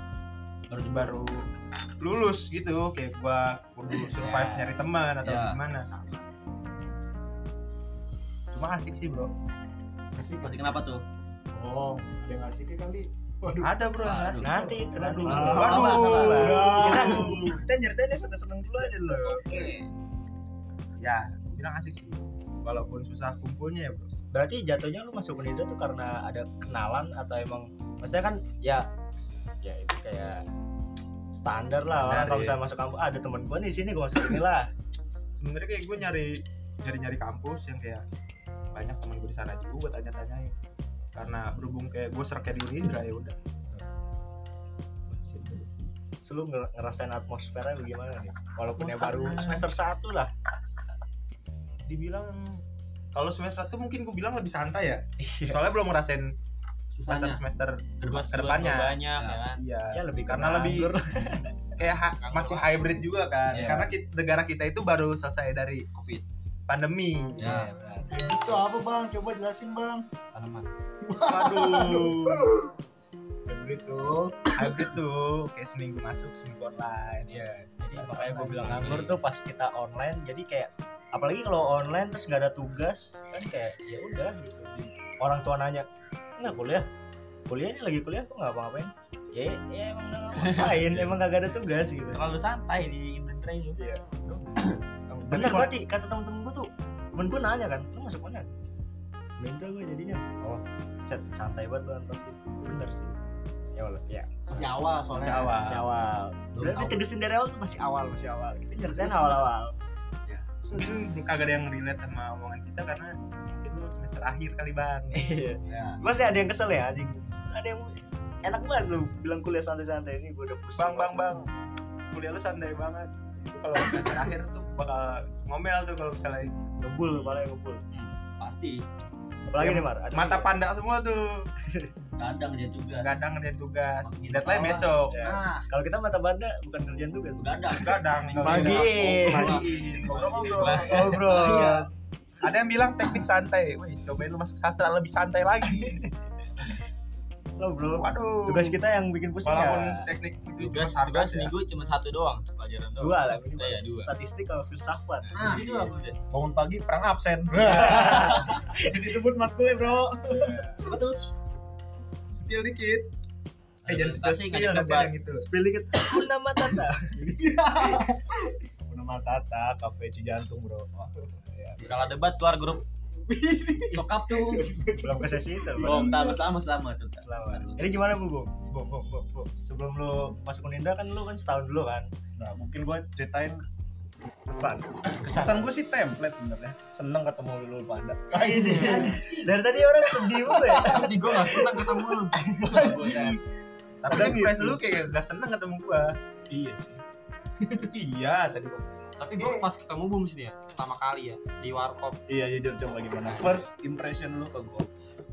baru baru lulus gitu Kayak gue kudu survive Ya. nyari teman atau Ya. gimana Cuma asik sih bro Pasti kenapa tuh? oh ada yang ngasih ke kali waduh Ada bro Waduh. nanti itu nanti Waduh. Waduh. Waduh. kita Waduh. kita nyeritainnya seneng-seneng dulu aja loh Oke. Ya gue bilang asik sih Walaupun susah kumpulnya ya bro berarti jatuhnya lu masuk Unindra tuh karena ada kenalan atau emang maksudnya kan ya ya itu kayak standar lah Standar, orang kalau iya. misalnya masuk kampus "Ah, ada teman gua nih di sini gua masuk ini lah sebenarnya kayak gue nyari nyari nyari kampus yang kayak banyak teman gue di sana juga gue tanya tanyain karena berhubung kayak gue seraknya di Unindra ya udah. Lu nger- ngerasain atmosfernya bagaimana nih? Walaupun ya baru semester satu lah. Dibilang kalau semester satu mungkin gue bilang lebih santai ya. Iya. Soalnya belum ngerasain semester semester ke depannya banyak ya kan. iya. Ya lebih karena lebih kayak ha- Nganggur masih hybrid juga kan. Iya. karena ki- negara kita itu baru selesai dari Covid. pandemi. Ya. benar. itu apa bang? Coba jelasin bang. Tanaman. Waduh. Hybrid itu hybrid tuh kayak seminggu masuk seminggu online Iya, jadi makanya gue bilang nganggur tuh pas kita online jadi kayak apalagi kalau online terus nggak ada tugas kan kayak ya udah gitu. Orang tua nanya nggak kuliah? Kuliah ini lagi kuliah kok nggak apa-apain? Ya, ya emang nggak ngapain emang nggak ada tugas gitu. Terlalu santai di Indra ini. Iya. bener berarti kata temen-temen gue tuh temen gue nanya kan lu masuk mana? Minta gue jadinya oh set santai banget kan pasti. Bener sih. Ya Allah ya. Masih awal soalnya. Masih awal. masih awal. Tahu. ditegesin dari awal tuh masih awal masih awal. Kita nyeritain Terus- awal-awal mungkin kagak ada yang relate sama omongan kita karena itu semester akhir kali bang. Iya. Ya. masih ada yang kesel ya anjing? Ada yang enak banget lu bilang kuliah santai-santai ini gue udah pusing. Bang bang bang. Kuliah lu santai banget. Itu kalau semester akhir tuh bakal ngomel tuh kalau misalnya ngebul malah yang ngebul Pasti. Apalagi nih mar? Ada mata panda semua tuh. Kadang dia juga. kadang ngerjain tugas. Deadline besok. Ya. Nah, kalau kita mata banda bukan kerjaan tugas. Kadang. kadang ngobrol-ngobrol. Oh bro Iya. ada yang bilang teknik santai. Wih cobain lu masuk sastra lebih santai lagi lo bro waduh tugas kita yang bikin pusing walaupun ya teknik itu Tugas cuma tugas ya seminggu cuma satu doang pelajaran doang. dua lah minimal Iya, dua. statistik sama filsafat Nah, itu apa udah? bangun pagi perang absen Jadi disebut matkulnya bro Apa tuh? spill dikit eh jangan spill spill ngajak nanti debat. yang itu spill dikit guna matata Guna Matata, Cafe Cijantung, Bro. Ya. Kalau debat keluar grup. Sokap tuh. belum ke sesi itu Belum, tahu selama selama tuh. Selamat. Jadi gimana bu, bu? Bu, bu, bu, bu. Sebelum lu masuk Unindra kan lu kan setahun dulu kan? Nah, mungkin gue ceritain kesan. Kesan. Kesan gue sih template sebenarnya. Seneng ketemu lu pada. Ah, ini. Dari tadi orang sedih mulu ya. Tapi gue gak senang ketemu lu. Tapi gitu. lu kayak gak seneng ketemu gua. Iya sih. iya, tadi gua. Tapi gue pas ketemu belum sih ya. Pertama kali ya di warkop. Iya, jujur coba gimana? First impression lu ke gue.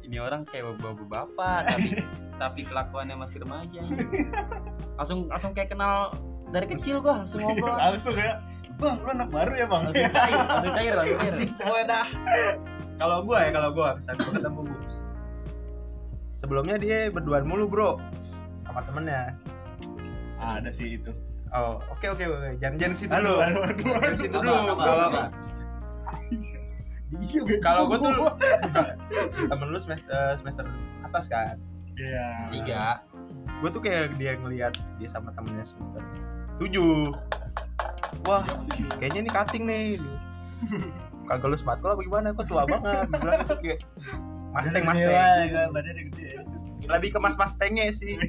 Ini orang kayak bapak bapak tapi tapi kelakuannya masih remaja. Langsung langsung kayak kenal dari kecil gua langsung ngobrol. Langsung ya. Bang, lu anak baru ya, Bang? langsung cair, langsung cair, langsung cair. Asik cowok dah. Kalau gua ya, kalau gua gua ketemu Bus. Sebelumnya dia berduaan mulu, Bro. Sama temennya. Ada sih itu. Oh, oke oke oke. Jangan jangan situ dulu. aduh, aduh, Jangan situ dulu. Kalau. Iya, bego. kalau gua tuh temen lu semester semester atas kan. Iya. Tiga. Gue tuh kayak dia ngelihat dia sama temennya semester tujuh. Wah, kayaknya ini cutting nih. Kagak lu sematkul apa gimana? Kok tua banget? Bilang itu kayak Mustang. Iya, badannya gede. Lebih ke Mas Mustangnya sih.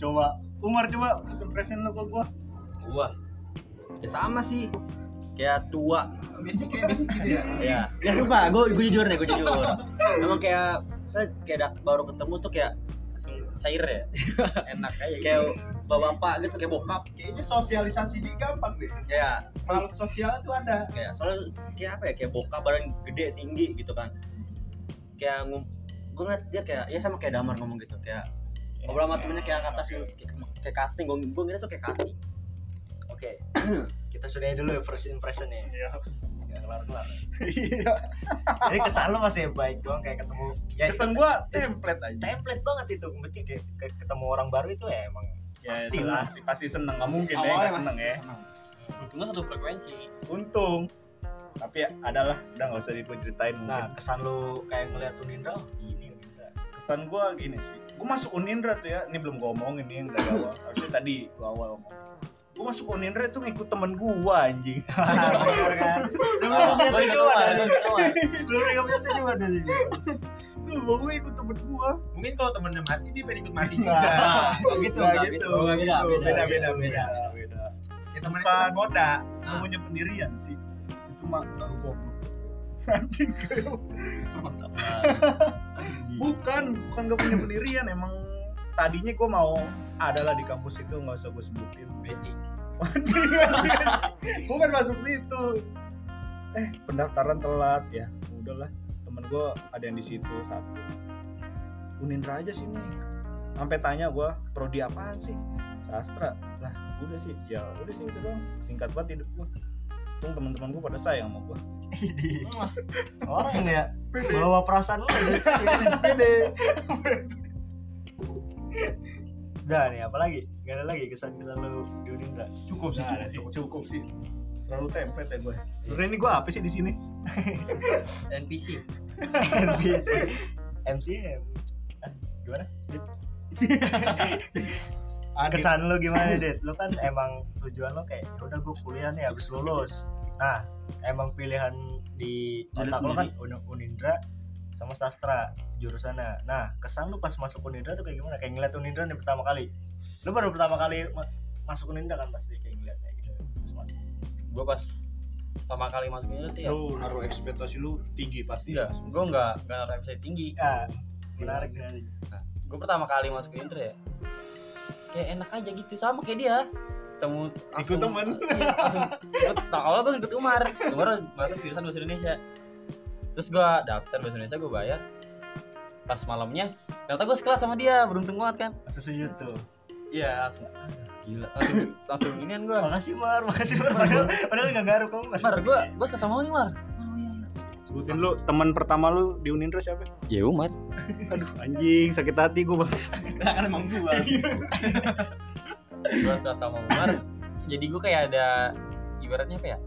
Coba Umar coba first impression lu ke gua. Gua. Ya sama sih. Kayak tua. Basic kayak basic gitu ya. Ya. Ya sumpah, gue gue jujur nih, gue jujur. Emang kayak saya kayak dak- baru ketemu tuh kayak langsung cair ya. Enak aja kayak bapak-bapak gitu kayak bokap. Kayaknya sosialisasi di gampang deh. Kayak Makhluk sosial tuh ada. kayak soalnya kayak apa ya kayak bokap badan gede tinggi gitu kan kayak ngom gue ngeliat dia kayak ya sama kayak damar ngomong gitu kayak ngobrol sama temennya kayak atas gitu kayak, cutting gue gue ngeliat tuh kayak cutting Oke. Kita sudahi dulu ya first impression ya. Iya. Gak kelar-kelar. Iya. Jadi kesan lu masih baik doang kayak ketemu ya Kesan gua template aja. template banget itu berarti kayak, kayak ketemu orang baru itu ya emang Ya, Pasti seneng lah. sih, pasti seneng. Nggak mungkin ya, nggak seneng ya. untungnya satu frekuensi Untung. Tapi ya, adalah, udah nggak usah gue ceritain nah mungkin. kesan lu kayak ngeliat Unindra ini Unindra Kesan gua gini sih. Gua masuk Unindra tuh ya, ini belum gua omongin nih yang dari awal. Harusnya tadi gua awal ngomong. Gua masuk Unindra tuh ngikut temen gua anjing. bener kan Ah, belum awal, ada. gua ingat awal. belum punya tujuan dari Sumpah gua ikut temen gua. Mungkin kalau temennya mati dia pengen ikut mati juga. Nggak gitu, nggak gitu, gitu. gitu. beda, Beda beda beda. Ya temennya Bukan. kita goda. Gak punya pendirian sih. Itu mah baru goblok. Anjing. bukan, bukan gak punya pendirian. Emang tadinya gua mau adalah di kampus itu nggak usah gue sebutin. BSI. Gua kan masuk situ. Eh, pendaftaran telat ya. Udahlah, temen gue ada yang di situ satu. Unindra aja sini. Sampai tanya gua prodi apaan sih? Sastra. Lah, udah sih. Ya udah sih itu doang. Singkat banget hidup gua. Untung teman-teman gua pada sayang sama gua. orang ya bawa perasaan lu ya. pede udah nih apalagi gak ada lagi kesan-kesan lu di Unindra Cukup sih, Nah, cukup, ada cukup, cukup sih. Terlalu template ya gue. Sebenarnya ini gua apa sih di sini? NPC. NPC MCM Hah? gimana kesan lu gimana Dit? Lu kan emang tujuan lu kayak "Ya udah gue kuliah nih habis lulus. Nah, emang pilihan di otak lu kan Un- Unindra sama sastra jurusannya. Nah, kesan lu pas masuk Unindra tuh kayak gimana? Kayak ngeliat Unindra nih pertama kali. Lu baru pertama kali ma- masuk Unindra kan pasti kayak ngeliat kayak gitu. Terus masuk. Gue pas pertama kali masuk ini tuh ya. Lu naruh ekspektasi lu tinggi pasti. Iya, gue nggak nggak naruh website tinggi. Ya, menarik menarik. Gue pertama kali masuk Indra ya. Kayak enak aja gitu sama kayak dia. Ketemu Ikut temen. Iya, langsung ikut. Awalnya gue ikut Umar. Umar masuk jurusan bahasa Indonesia. Terus gue daftar bahasa Indonesia gue bayar. Pas malamnya, ternyata gue sekelas sama dia. Beruntung banget kan. Sujud tuh. Iya, langsung ah, gila. Langsung langsung inian gue. Makasih Mar, makasih Mar. Padahal, padahal gak garuk kamu Mar. Mar, gue gue suka sama lu nih Mar. Iya iya. Sebutin lu teman pertama lu di Unindra siapa? Ya Umar. Aduh, anjing sakit hati gua, Bang. kan emang gua. gue suka sama Umar. Jadi gue kayak ada ibaratnya apa ya?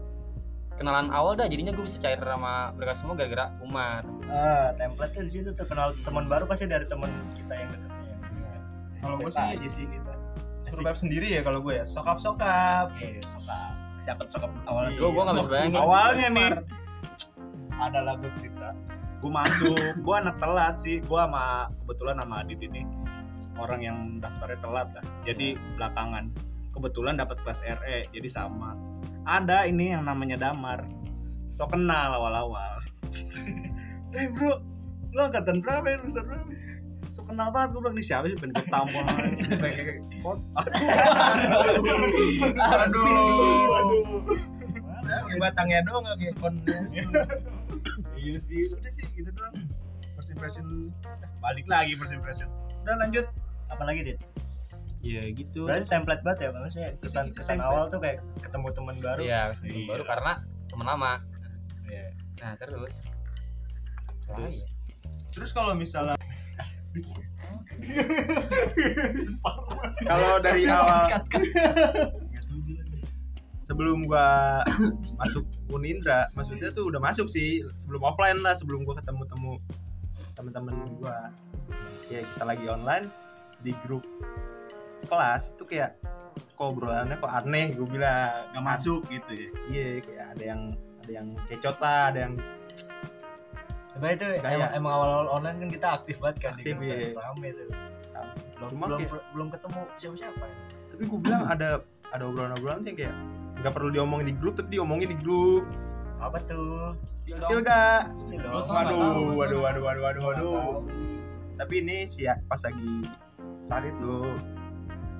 Kenalan awal dah jadinya gue bisa cair sama mereka semua gara-gara Umar. Ah, template di situ tuh kenal teman baru pasti dari teman kita yang dekatnya. Kalau gue sih aja sih kita. survive sendiri ya kalau gue ya sokap sokap Oke, sokap. Siapa sokap Awalnya Gue gue nggak bisa bayangin. awalnya nih ada lagu cerita. Gue masuk gue anak telat sih. Gue sama kebetulan sama Adit ini orang yang daftarnya telat lah. Jadi belakangan kebetulan dapat kelas RE jadi sama. Ada ini yang namanya Damar. So kenal awal-awal. Eh bro lo angkatan berapa ya lulusan berapa so kenal banget gue bilang nih siapa sih? Pengen gue tampol kayak kot Aduh. aduh. Kayak batangnya doang kayak konnya iya sih udah sih gitu doang first impression udah, balik lagi first impression udah lanjut Apalagi dit? Iya gitu Berarti template banget ya maksudnya kesan Gitu-gitu kesan template. awal tuh kayak ketemu teman baru. Iya, Iya. baru karena temen lama. Iya. Nah terus. Terus Terus kalau misalnya kalau dari awal sebelum gua masuk Unindra, maksudnya tuh udah masuk sih sebelum offline lah, sebelum gua ketemu temu teman-teman gua. Ya kita lagi online di grup kelas itu kayak kok obrolannya kok aneh gue bilang nggak masuk gitu ya iya kayak ada yang ada yang kecot lah ada yang Sebenarnya itu Kayak- emang, emang awal-awal online kan kita aktif banget kan Aktif, di grup iya. rame tuh. Belum Cuma belum, kayak- belum ketemu siapa-siapa. tapi gue bilang ada ada obrolan-obrolan yang kayak nggak perlu diomongin di grup tapi diomongin di grup Apa tuh? Spill gak? Spill dong. Waduh, waduh, waduh, waduh, waduh, waduh. Tapi ini si pas lagi saat itu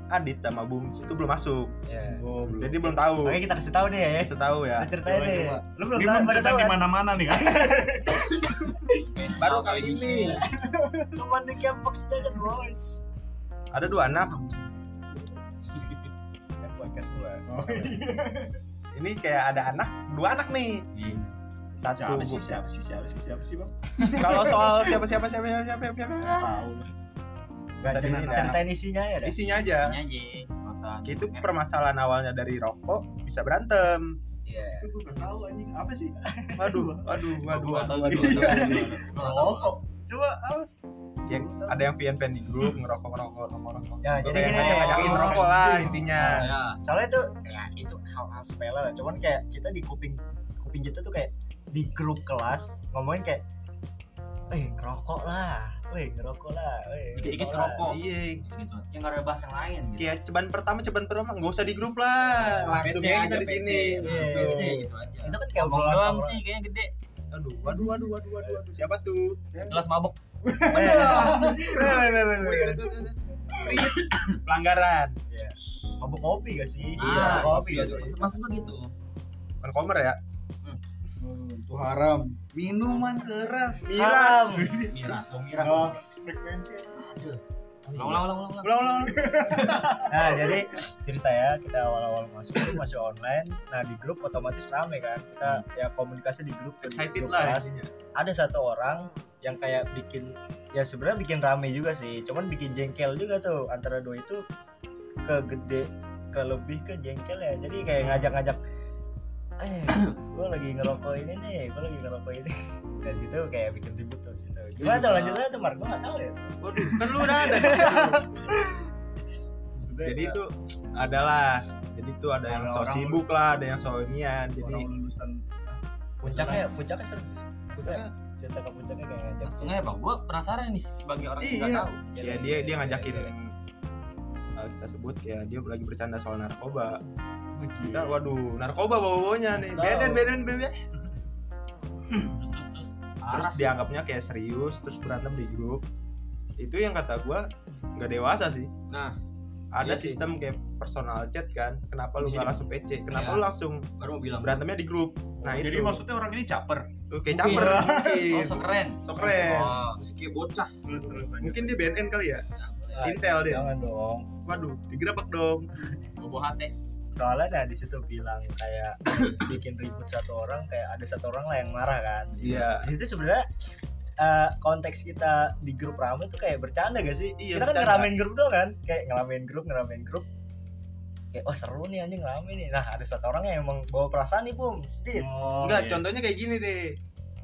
Adit sama Bums itu belum masuk. Iya. oh belum Jadi belum tahu. Makanya kita kasih tahu nih ya. Bisa tahu ya. Kita ceritain coba. Lu belum ini tahu belum pada tahu di kan? mana-mana nih kan Baru kali ini. Cuman di campbox aja boys. Ada dua anak. Podcast gua. oh, Ini kayak ada anak, dua anak nih. Satu. siapa sih siapa sih siapa sih siapa sih bang Kalau soal siapa siapa siapa siapa siapa, siapa, siapa. Nggak tahu lah Gak ceritain isinya ya deh. Isinya aja. Ini aja. usah Itu nyebutnya. permasalahan awalnya dari rokok bisa berantem. Iya. itu gue nggak tahu anjing apa sih Waduh, waduh, waduh, waduh, waduh. nggak tahu. rokok Coba apa? Yang ada yang VN di grup ngerokok ngerokok ngerokok ngerokok. Ya, jadi kayak gini. ngajak ngajakin Oh, rokok lah gitu. intinya. Ya. Soalnya itu ya itu hal-hal sepele lah. Cuman kayak kita di kuping kuping kita tuh kayak di grup kelas ngomongin kayak eh ngerokok lah, weh ngerokok lah, weh Dikit-dikit ngerokok lah." ngerokok. Iya, gitu yang nggak ada bahas yang lain gitu kayak ceban pertama ceban pertama nggak usah di grup lah langsung PC aja aja, di PC. sini Iya, gitu. PC gitu aja Itu kan kayak Ngomong obrolan doang sih kayaknya gede. aduh waduh waduh waduh waduh waduh siapa tuh Gelas mabok. Eh, pelanggaran Mabuk kopi gak sih? Ah, kopi gak sih? Maksud maksud gua gitu. bukan komer ya itu haram minuman keras miras miras dong miras Nggak frekuensi Ulang ulang ulang ulang. ulang. ulang ulang Nah jadi cerita ya kita awal-awal masuk tuh masih online. Nah di grup otomatis rame kan. Kita ya komunikasi di grup. excited grup lah kelas. Ada satu orang yang kayak bikin ya sebenarnya bikin rame juga sih. Cuman bikin jengkel juga tuh antara dua itu ke gede ke lebih ke jengkel ya. Jadi kayak ngajak-ngajak eh gue lagi ngerokok ini nih gue lagi ngerokok ini. Dari situ kayak bikin ribut tuh situ gimana tuh lanjutnya tuh Mar. Gue gak tau ya. Waduh kan lu udah ada jadi itu adalah jadi itu ada yang so sibuk lah ada yang so inian jadi lulusan puncaknya puncaknya seru sih Puncaknya- cerita ke puncaknya kayak ngajak Langsung aja bang. Gua penasaran nih sebagai orang yang nggak Iya. tahu. ya dia dia ngajakin uh, kita sebut ya dia lagi bercanda soal narkoba. Kita waduh narkoba bawa bawanya nih beden beden beden Terus terus terus. terus dianggapnya kayak serius terus berantem di grup. Itu yang kata gua nggak dewasa sih. Nah, ada iya sih. sistem kayak personal chat kan kenapa lu nggak di- langsung PC kenapa Iya. lu langsung baru mau bilang. berantemnya di grup nah jadi itu maksudnya orang ini caper kayak Mungkin. caper Oh, mungkin so keren. so keren Oh, masih kayak bocah. terus terus lanjut. mungkin dia BNN kali ya Ah, Intel dia jangan dong waduh digerebek dong Bobo hati. soalnya nah di situ bilang kayak bikin ribut satu orang kayak ada satu orang lah yang marah kan iya di situ sebenarnya eh, konteks kita di grup rame tuh kayak bercanda gak sih? Iya, kita kan bercanda. ngeramein grup doang kan? Kayak ngeramein grup ngeramein grup. Kayak wah seru nih anjing ngerame nih. Nah ada satu orang yang emang bawa perasaan nih bum sedikit Oh, enggak iya. contohnya kayak gini deh.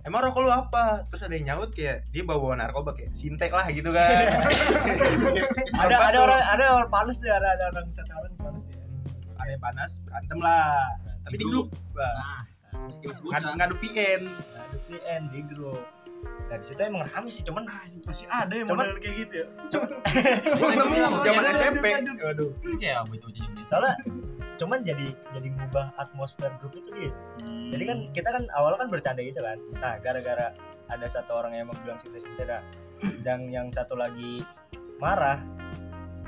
Emang rokok lu apa? Terus ada yang nyaut kayak dia bawa bawa narkoba kayak sintek lah gitu kan. Ada ada orang ada orang panas deh ada ada orang satu orang panas deh. Ada yang panas berantem lah. Tapi di grup. Nah, ngadu, ngadu VN ada VN di grup nah di situ emang rame sih cuman masih ada yang Cuman- model kayak gitu ya? Ketemu zaman SMP waduh. Bocah-bocah yang biasa. soalnya cuman jadi jadi ngubah atmosfer grup itu dia. Jadi kan kita kan awalnya kan bercanda gitu kan. Nah gara-gara ada satu orang yang bilang situ dan yang satu lagi marah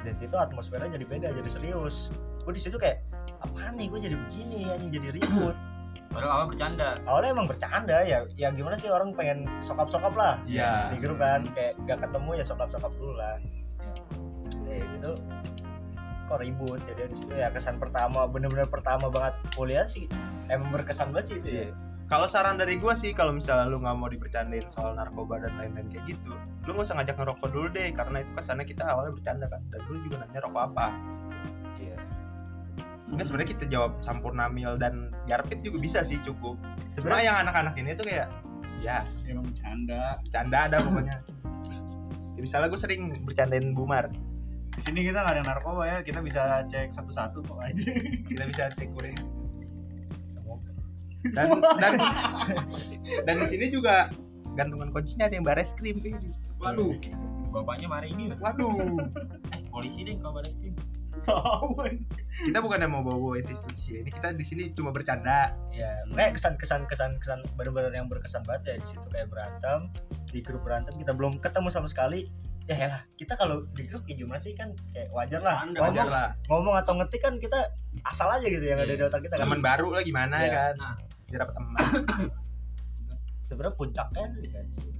dari situ atmosfernya jadi beda jadi serius. Gue di situ kayak apaan nih? Gue jadi begini anjing jadi ribut Padahal awal bercanda. awalnya emang bercanda ya ya gimana sih orang pengen sokap sokap lah Iya. di grup kan kayak gak ketemu ya sokap sokap dulu lah ya gitu kok ribut jadi di situ ya kesan pertama bener-bener pertama banget kuliah sih emang berkesan banget sih itu ya Iya. Kalau saran dari gua sih kalau misalnya lu nggak mau dibercandain soal narkoba dan lain-lain kayak gitu, lu nggak usah ngajak ngerokok dulu deh karena itu kesannya kita awalnya bercanda kan. Dan dulu juga nanya rokok apa. Enggak sebenarnya kita jawab sampurna mil dan jarpit juga bisa sih cukup. Cuma sebenarnya yang anak-anak ini tuh kayak ya emang bercanda bercanda ada pokoknya. Ya, misalnya gue sering bercandain Bumar, di sini kita nggak ada narkoba ya kita bisa cek satu-satu kok aja kita bisa cek urin. semoga Dan dan dan di sini juga gantungan kuncinya ada yang bares krim kayaknya. Waduh. Bapaknya mari ini. Waduh. Eh, polisi deh kalau baris krim. Tahu kita bukan yang mau bawa institusi ini kita di sini cuma bercanda. Ya kayak kesan kesan kesan kesan bener-bener yang berkesan banget ya di situ. Kayak berantem di grup berantem kita belum ketemu sama sekali. Ya ya lah kita kalau di grup kayak gimana sih? Kan kayak wajar lah. Ngomong, wajar lah. ngomong atau ngetik kan kita asal aja gitu yang ada di Iya. otak kita kan. Teman baru lah gimana Iya. kan? Nah. teman. Sebenarnya puncaknya nih kan sih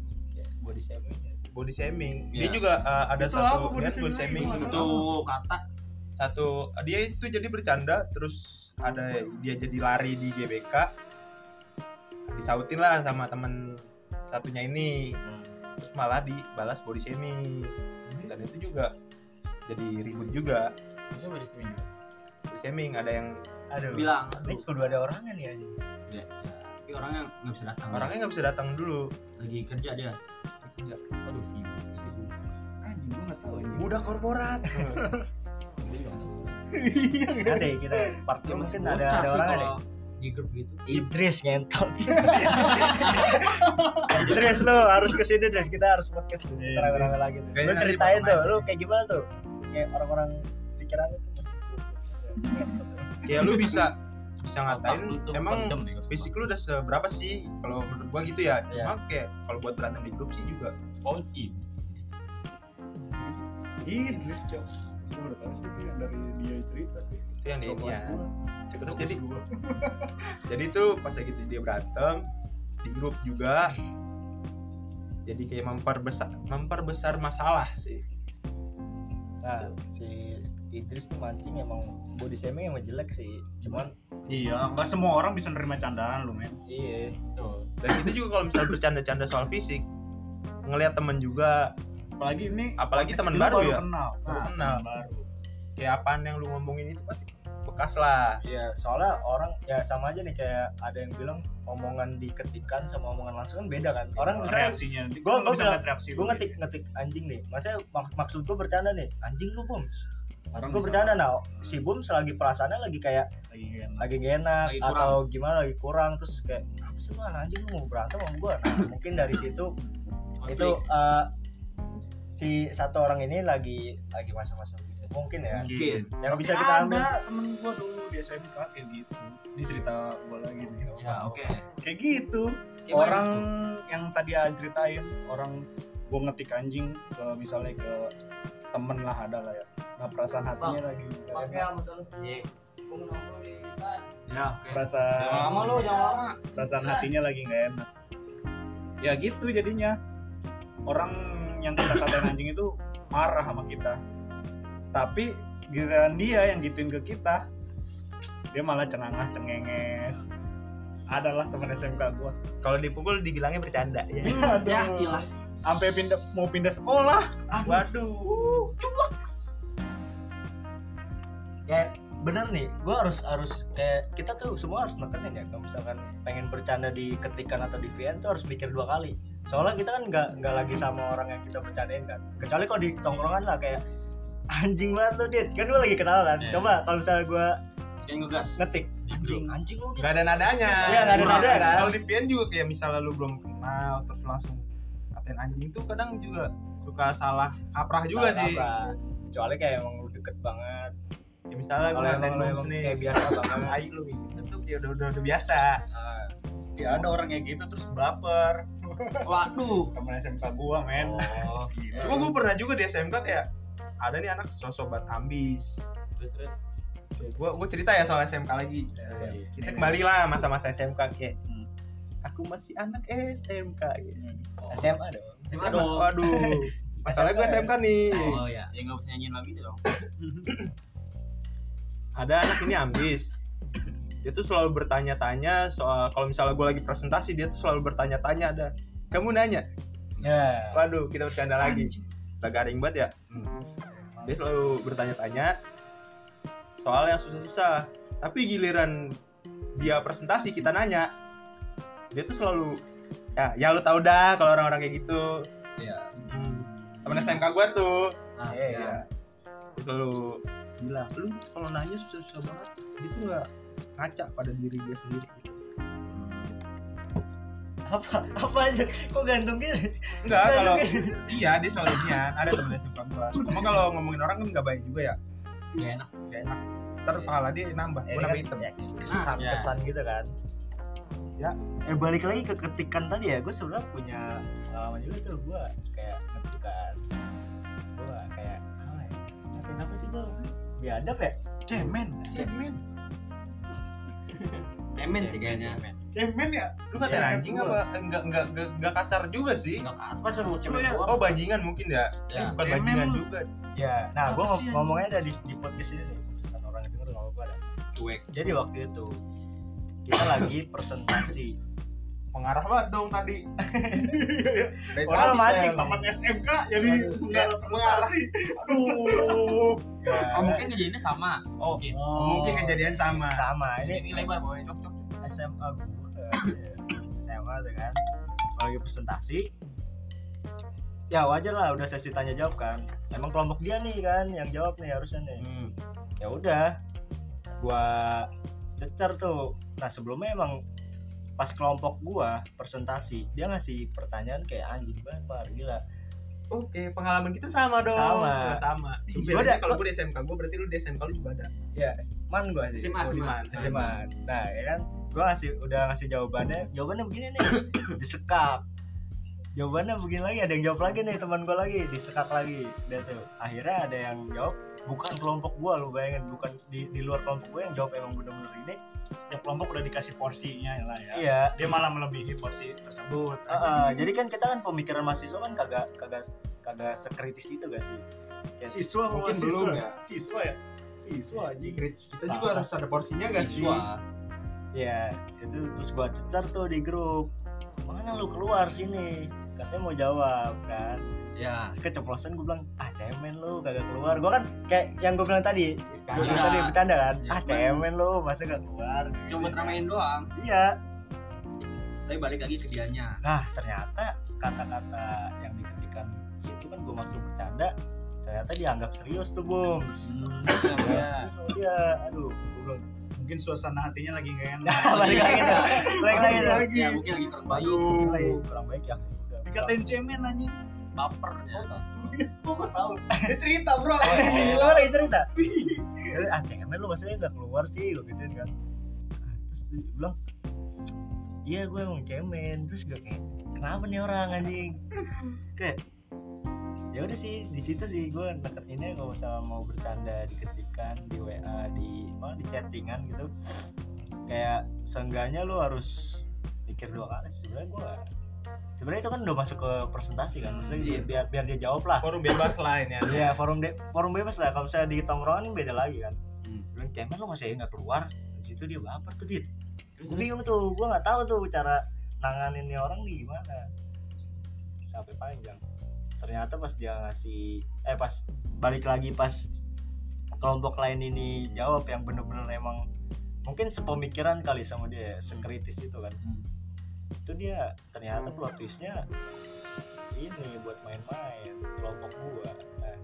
body shaming ya. body shaming. Iya. dia juga uh, ada Itu satu apa body lihat body shaming? shaming. Satu kata satu dia itu jadi bercanda terus ada dia jadi lari di GBK disautin lah sama temen satunya ini terus malah dibalas body shaming dan itu juga jadi ribut juga Itu baris krim juga. body shaming ada yang aduh Bilang. ini kudu ada orangnya nih anjing Ya, ya. Tapi orangnya nggak bisa datang. orangnya nggak bisa datang dulu lagi kerja dia. Aduh, sibuk. sibuk. anjing gua nggak tahu anjing mudah korporat ada. iya kan ada ya kita partnya Dia mungkin ada ada orangnya kalau deh di grup gitu. Idris ngentot Idris lo harus ke sini Idris kita harus podcast di sini Iya, Idris. lagi tuh. Nanti ceritain tuh, sih. kayak gimana tuh? Kayak orang-orang pikiran itu masih ya lu bisa bisa ngatain tuh emang pendem fisik lu udah seberapa sih kalau menurut gua gitu ya Iya. cuma kayak kalau buat berantem di grup sih juga Ponci. Idris dong tahu sih itu yang dari dia cerita sih itu yang di ini ya gua. terus jadi gua. jadi tuh pas lagi dia berantem di grup juga jadi kayak memperbesar memperbesar masalah sih Nah, si Idris tuh mancing emang body shaming emang jelek sih. Cuman iya nggak semua orang bisa nerima candaan lu men iya, Tuh. dan itu juga kalau misalnya bercanda-canda soal fisik ngelihat temen juga apalagi ini Apalagi teman baru ya? kenal. Baru Nah, kenal. teman baru. Kayak apaan yang lu ngomongin itu pasti bekas lah. Iya soalnya orang ya sama aja nih kayak ada yang bilang omongan diketikan sama omongan langsung kan beda kan. Orang misalnya reaksinya. gua bisa bilang- reaksi gue ngetik ngetik anjing nih. Maksudnya mak- maksud gue bercanda nih. Anjing lu bums. Orang gue bercanda. nah si bums lagi perasaannya lagi kayak lagi lagi gak enak Lagi kurang. atau gimana lagi kurang. Terus kayak apa sih lu anjing lu mau berantem sama gue nah mungkin dari situ itu eh, si satu orang ini lagi lagi masa-masa gitu. Mungkin ya. Mungkin. yang Tapi bisa kita ambil. ada temen gua dulu di SMK kayak gitu. Ini cerita gua lagi nih Ya, oke. kayak gitu. Gimana orang tuh? yang tadi ceritain orang gua ngetik anjing ke misalnya ke temen lah ada lah ya. Nah perasaan hatinya lagi. nggak enak. Ya, oke. perasaan Jangan lama lu, jangan lama. perasaan hatinya lagi nggak enak. Ya gitu jadinya. Orang yang kita katain anjing itu marah sama kita. Tapi giliran dia yang gituin ke kita dia malah cengangas cengenges. Adalah teman SMK gua. Kalau dipukul dibilangnya bercanda. Ya Aduh. Ya, ilah. sampai pindah mau pindah sekolah. Waduh. Ya bener nih. Gue harus harus kayak kita tuh semua harus nekenin ya kalau misalkan pengen bercanda di ketikan atau di VN tuh harus mikir dua kali soalnya kita kan nggak nggak lagi sama orang yang kita bercandain kan kecuali kalau di tongkrongan lah kayak anjing banget lu dit kan gue lagi ketawa kan Iya. coba kalau misalnya gue ngegas. ngetik anjing anjing lu dit Gak ada nadanya. Iya, nggak ada nada kan. Kalau di PN juga kayak misalnya lu belum kenal terus langsung katain anjing itu kadang juga suka salah kaprah juga Salah sih. kaprah. kecuali kayak emang lu deket banget Ya, misalnya gue kalau ngatain emang lu kayak biasa banget Tai lu gitu tuh kayak udah udah, udah biasa. Nah, Ya ada orang kayak gitu terus baper. Waduh. Temen SMK gua men. Oh. Gitu. Cuma gue pernah juga di SMK kayak ada nih anak sosok bat ambis. Terus terus. Gue gue cerita ya soal SMK lagi. Iya. Kita kembali lah masa-masa SMK kayak Hmm. aku masih anak SMK gitu. SMA dong SMA dong. Waduh. Masalahnya gue SMK nih. Oh ya, ya nggak bisa nyanyiin lagi tuh dong. ada anak ini ambis dia tuh selalu bertanya-tanya soal kalau misalnya gue lagi presentasi dia tuh selalu bertanya-tanya ada. Kamu nanya? Ya. Waduh kita bercanda lagi. Udah garing banget ya? Dia selalu bertanya-tanya soal yang susah-susah. Tapi giliran dia presentasi kita nanya dia tuh selalu ya ya lu tau dah kalau orang-orang kayak gitu. Iya. hmm. temen SMK gue tuh. Nah, Iya, ya dia selalu bilang lu kalau nanya susah-susah banget dia tuh nggak ngaca pada diri dia sendiri. Apa apa aja? Kok gantung gini enggak kalau gini. iya dia selalu niat ada temen SMK gua. Cuma kalau ngomongin orang kan nggak baik juga ya. Gak enak. gak enak. Ntar pahala dia nambah gua nambah kan hitam. ya, kesan ya. kesan gitu kan. Ya. eh balik lagi ke ketikan tadi ya. Gue sebenarnya punya pengalaman juga tuh. Gue kayak ngetikan. Gue kayak apa ya apa sih gue biadab ya? Cemen. Cemen Cemen sih kayaknya. Cemen ya? lu ngatain Iya, anjing apa enggak enggak enggak, enggak kasar juga sih Enggak kasar. apa coba Cemen ya? doang. oh bajingan mungkin ya, Ya. Eh, bukan bajingan juga ya nah gue ngomongnya ada di, di podcast ini nih kan orang yang denger nggak apa-apa dah. Cuek. jadi waktu itu kita lagi presentasi mengarah banget dong tadi. Orang mancing, Temen SMK jadi mengarah ya, presentasi. aduh. Ya, Oh mungkin kejadiannya sama. oh Mungkin. mungkin kejadian sama. Sama Ini, ini lebar boy. cok cok SMA gue SMA tuh kan? Lagi presentasi. Ya wajar lah udah sesi tanya jawab kan. Emang kelompok dia nih kan yang jawab nih harusnya nih. Hmm. ya udah gua cecer tuh. Nah sebelumnya emang pas kelompok gua presentasi dia ngasih pertanyaan kayak anjing banget gila Oke, pengalaman kita sama dong. Sama. Nah, sama. Gua Bedanya ada- kalau gue di SMK, gue berarti lu di SMK lu juga ada. ya man gua sih SMA, SMA. SMA. nah ya kan gua ngasih udah ngasih jawabannya jawabannya begini nih disekap jawabannya begini lagi ada yang jawab lagi nih teman gua lagi disekap lagi dia tuh akhirnya ada yang jawab bukan kelompok gua lu bayangin bukan di, di luar kelompok gua yang jawab emang bener-bener ini Setiap kelompok udah dikasih porsinya lah ya. iya Dia malah melebihi porsi tersebut. Heeh, jadi kan kita kan pemikiran mahasiswa kan kagak kagak kagak sekritis itu gak sih Kayak Siswa Mungkin mungkin belum ya. Siswa ya. Siswa Di anjing. grades kita Sama. juga harus ada porsinya gak sih? Siswa. ya itu terus gua cecer tuh di grup mana lu keluar sini katanya mau jawab kan Ya. Terus keceplosan gue bilang ah cemen lu kagak keluar gue kan kayak yang gue bilang tadi gue bilang Iya. tadi bercanda kan Iya, ah cuman- cemen lu masa gak keluar Cuma teramain doang. iya Tapi balik lagi ke dianya. nah ternyata kata-kata yang diketikan itu kan gue maksud bercanda ternyata dianggap serius tuh bung Hmm. ya, Ya. dia aduh gue bilang Mungkin suasana hatinya lagi gak enak. balik lagi balik lagi. Ya mungkin lagi kurang baik. Kurang baik ya Dikatain cemen anjing. Baper. Ya. Kok tahu? Dia cerita, Bro. Gila Oh, lagi cerita. Ya, ah cemen lu maksudnya nggak keluar sih lo gituin kan. Ah, Terus dia bilang, iya gue emang cemen. Terus gue kayak, kenapa nih orang anjing? Kayak, ya udah sih di situ sih gue deketinnya kalau misalnya mau bercanda diketikan di WA di mana di chattingan gitu kayak seenggaknya lu harus pikir dua kali sebenarnya gue sebenarnya itu kan udah masuk ke presentasi kan maksudnya Iya. biar biar dia jawab lah Forum bebas lah ini. Iya forum de forum bebas lah kalau misalnya di tongkrongan beda lagi kan. Hmm. Bilang cemen lu masih nggak keluar. Di situ dia baper tuh dit. Gue bingung tuh, gue nggak tahu tuh cara nanganin nih orang nih gimana. Sampai panjang. Ternyata pas dia ngasih, eh pas balik lagi pas kelompok lain ini jawab yang bener-bener emang mungkin sepemikiran kali sama dia ya, sekritis itu kan Hmm. Itu dia ternyata plot twistnya ini buat main-main kelompok gua. Nah,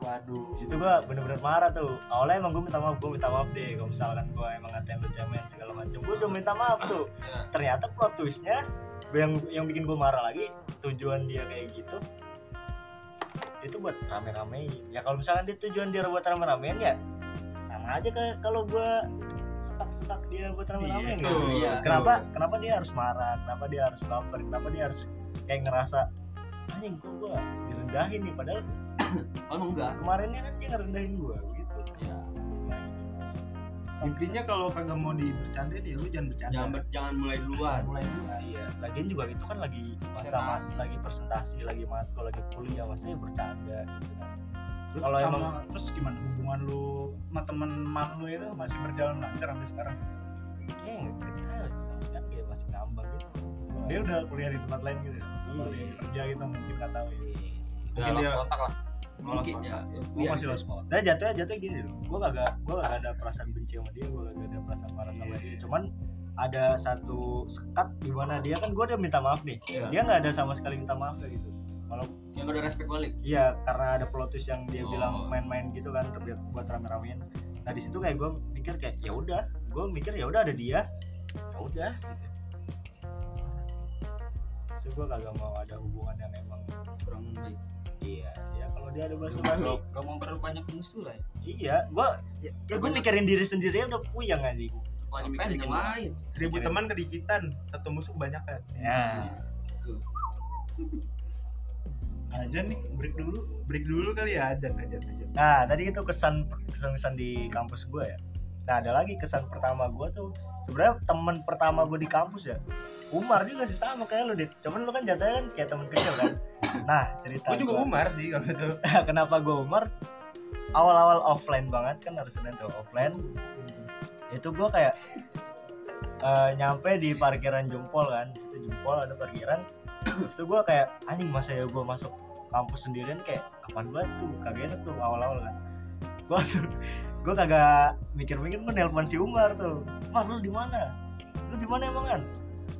waduh. Situ gua bener-bener marah tuh. Awalnya emang gua minta maaf gua minta maaf deh kalau misalkan gua emang ngatain lu cemen segala macam gua udah minta maaf tuh. Ya. ternyata plot twistnya yang yang bikin gua marah lagi tujuan dia kayak gitu itu buat rame-ramein ya kalau misalkan dia tujuan dia buat rame-ramein ya sama aja kalau gua setak-setak dia buat rame-ramein Iya, betul, Iya. kenapa kenapa dia harus marah? Kenapa dia harus baper? Kenapa dia harus kayak ngerasa anjing gua, gua direndahin nih? Padahal oh enggak. kemarinnya kan dia ngerendahin gua gitu. Ya intinya kalau kagak mau dibercandain ya lu jangan bercanda. Jangan ber- jangan mulai duluan. Mulai dulu iya. Lagian juga itu kan lagi masa mas Presentasi. lagi presentasi lagi matkul lagi kuliah maksudnya bercanda gitu kan Terus Kalau emang- terus gimana hubungan lu sama teman-teman lu itu masih berjalan lancar sampai sekarang? kayaknya nggak tahu sih sama sekali dia masih ngambang gitu Dia udah kuliah di tempat lain gitu ya? Iya. Di kerja gitu mungkin nggak tahu ya. udah Mungkin dia- kontak lah Lost mungkin kontak. ya Gua iya masih sih. lost kontak. Nah jatuhnya jatuhnya gini loh, gue kagak gue kagak ada perasaan benci sama dia, gue kagak ada perasaan marah sama dia. Cuman ada satu sekat di mana dia kan gue udah minta maaf nih, Iya. dia nggak ada sama sekali minta maaf kayak gitu. Kalau yang ada respect balik. Iya karena ada plot twist yang dia Oh. bilang main-main gitu kan buat buat rame-ramein. Nah di situ kayak gue mikir kayak ya udah, gue mikir ya udah ada dia, ya udah. Gitu. So gue kagak mau ada hubungan yang emang kurang baik. Iya. Ya kalau dia ada bahasa basi mau- gak mau perbanyak musuh lah ya. Iya gue ya gue mikirin diri sendiri aja udah puyeng anjing Apalagi Ngapain mikirin yang lain. seribu teman kedikitan satu musuh kebanyakan. Ya Aja nih, break dulu. break dulu kali ya ajan ajan ajan Nah, tadi itu kesan kesan kesan di kampus gue ya. Nah, ada lagi kesan pertama gue tuh sebenarnya teman pertama gue di kampus ya. Umar juga sih sama kayak lu, Dit. Cuman lu kan jatuhnya kan kayak temen kecil kan. Nah, cerita gue juga gua. Umar sih kalau itu Kenapa gue Umar? Awal-awal offline banget kan harus Senin tuh offline. Itu gue kayak eh, nyampe di parkiran Jempol kan. Situ Jempol ada parkiran. Itu gue kayak anjing masa ya gue masuk kampus sendirian kayak apaan banget tuh kagak enak tuh awal-awal kan. Gue gue kagak mikir-mikir gue nelpon si Umar tuh. Mar lu di mana? Lu di mana emang kan?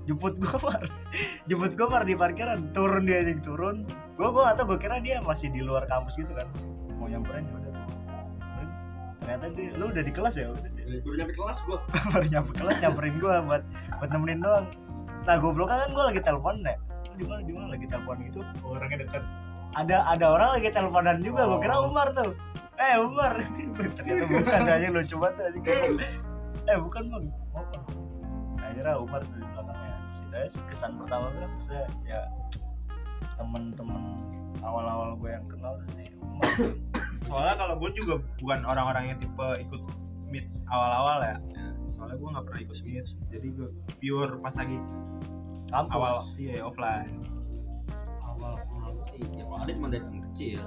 Jemput gue Mar. Jemput gue Mar di parkiran. Turun dia anjing turun. Gue gue atau gue kira dia masih di luar kampus gitu kan. Mau nyamperin ya udah. Ternyata dia, lu udah di kelas ya? Udah, baru nyampe kelas gua baru nyampe kelas nyamperin gue buat buat nemenin doang. Nah goblok kan gue lagi telepon deh. Lu di mana di mana lagi telepon gitu. Orangnya deket. Ada ada orang lagi teleponan juga. Gue kira Oh. Umar tuh. Eh Umar. Ternyata bukan aja lucu banget anjing. Eh bukan bang. Bukan. Akhirnya Umar tuh di belakangnya. Saya kesan pertama kan saya ya temen-temen awal-awal gue yang kenal sih Umar. soalnya kalau gue juga bukan orang-orang yang tipe ikut meet awal-awal ya soalnya gue nggak pernah ikut meet jadi gue pure pas lagi Kampus. awal iya offline awal kenal gua sih ya kalau ada cuma dari kecil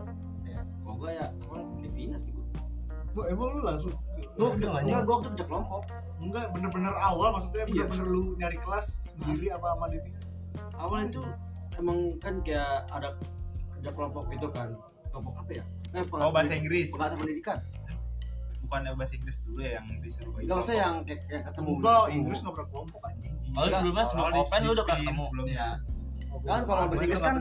Iya. kalau gua ya awal Devina sih gua Gua emang lu langsung Lu enggak gua waktu kerja kelompok enggak bener-bener awal maksudnya Iya. bener-bener lu nyari kelas sendiri apa sama Devi? awal itu emang kan kayak ada kerja kelompok gitu kan kelompok apa ya eh, oh bahasa Inggris pengatur pendidikan bukan bahasa Inggris dulu ya yang disuruh enggak maksudnya yang kayak yang ketemu Enggak. Inggris nggak pernah kelompok anjing. Oh, Iya. lu sebelumnya sebelum Oh, di- open lu udah pernah di ketemu sebelumnya. Iya. Oh, kan kalau gua- bahasa Inggris kan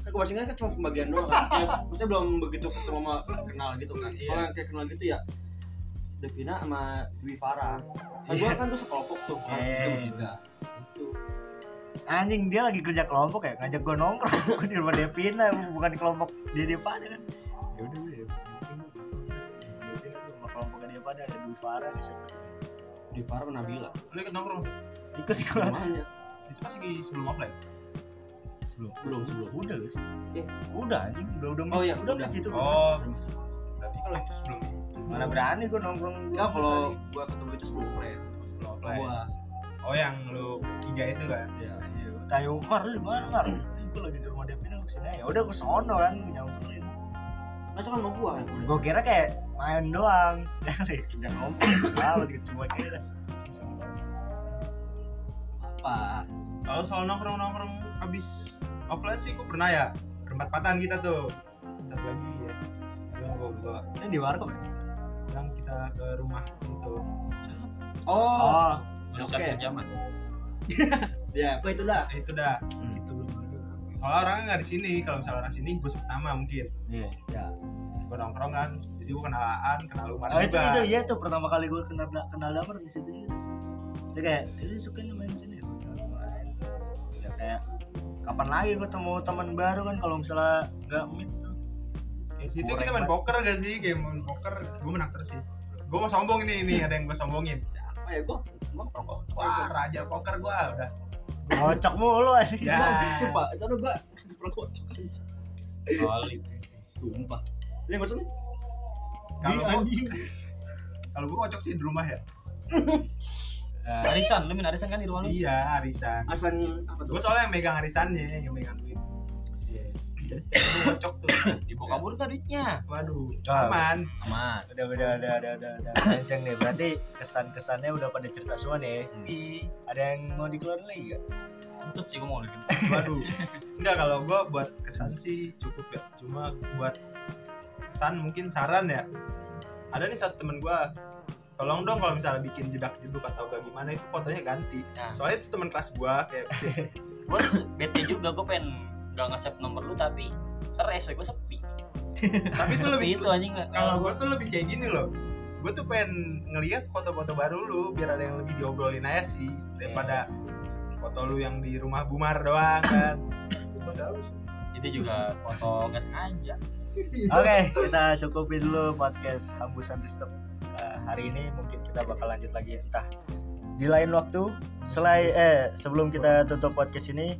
kan bahasa Inggris kan cuma pembagian doang kan kayak, maksudnya belum begitu ketemu sama kenal gitu kan Iya. kalau yang kayak kenal gitu ya Devina sama Dwi Farah kan gua kan tuh sekelompok tuh kan Iya. Anjing dia lagi kerja kelompok ya ngajak gue nongkrong gue di rumah Devina bukan di kelompok dia dia pada kan ya udah gue Devina tuh sama kelompoknya dia pada ada Dwi Farah di situ Dwi Farah sama Nabila lu ikut nongkrong tuh ikut sekolah namanya itu pas lagi sebelum offline. Sebelum Belum, sebelum. udah guys Eh. udah anjing. Udah udah Oh, iya, udah udah. match itu oh. Berarti kalau itu sebelum itu mana berani gue nongkrong enggak kalau gua ketemu itu sebelum friend sebelum Kalau offline. gua oh yang lu tiga itu kan? Ya tanya Umar lu di mana Mar gue lagi di rumah Devina lu ke sini ya udah gue sono kan nyamperin nah itu kan mau gua. Kan gue kira kayak main doang. Udah ngomong gitu cuma kayak apa kalau soal nongkrong nongkrong habis offline sih gue pernah ya. Berempat patan kita tuh. Satu lagi ya. Gue gue ini di warkop ya? Yang kita ke rumah situ. Oh, Baru Oke. jaman. ya, kok itu dah. Itu dah. Itu soalnya orangnya nggak di sini. Kalau misalnya orang sini gue pertama mungkin. Iya. Ya. gue nongkrong kan jadi gue kenalan kenal Umar Oh, itu juga. itu. Ya tuh pertama kali gue kenal kenal Damar di situ juga. Saya kayak, ini suka nih main sini. Ya kayak kapan lagi gue ketemu teman baru kan kalau misalnya nggak meet tuh. di situ kita main poker gak sih game main poker gue menang terus sih gue mau sombong ini ini ada yang gue sombongin Apa ya gua? Emang perokok. wah raja poker gue udah Ngocok mulu anjing. Ya. Sumpah, sana gua perokok. Kali. Sumpah. Dia ngocok nih. kalau gue anjing kalau gue kocok sih di rumah ya Nah, Arisan, lu main arisan kan di rumah lu? iya arisan Arisan apa tuh? gue soalnya yang megang arisannya yang megang duit jadi setiap gue kocok tuh Dibawa kabur kan duitnya. waduh aman Aman. udah udah udah udah udah udah kenceng nih. Berarti kesan-kesannya udah pada cerita semua nih. Tapi Ada yang mau dikeluarin lagi gak? kentut sih gua mau bikin. waduh enggak kalau gue buat kesan sih cukup ya cuma buat kesan mungkin saran ya ada nih satu temen gue tolong dong kalau misalnya bikin jedak jeduk atau gak gimana itu fotonya ganti Nah. soalnya itu teman kelas gue kayak Gua bete juga gua pengen nggak nge-save nomor lu tapi ntar SW gua sepi. tapi itu lebih itu anjing nggak. kalau gue tuh lebih kayak gini loh gue tuh pengen ngelihat foto-foto baru lu biar ada yang lebih diobrolin aja sih daripada foto lu yang di rumah Bumar doang kan itu juga foto nggak sengaja. Oke, kita cukupin dulu podcast Hambusan Disturb hari ini. Mungkin kita bakal lanjut lagi entah di lain waktu. Selain eh sebelum kita tutup podcast ini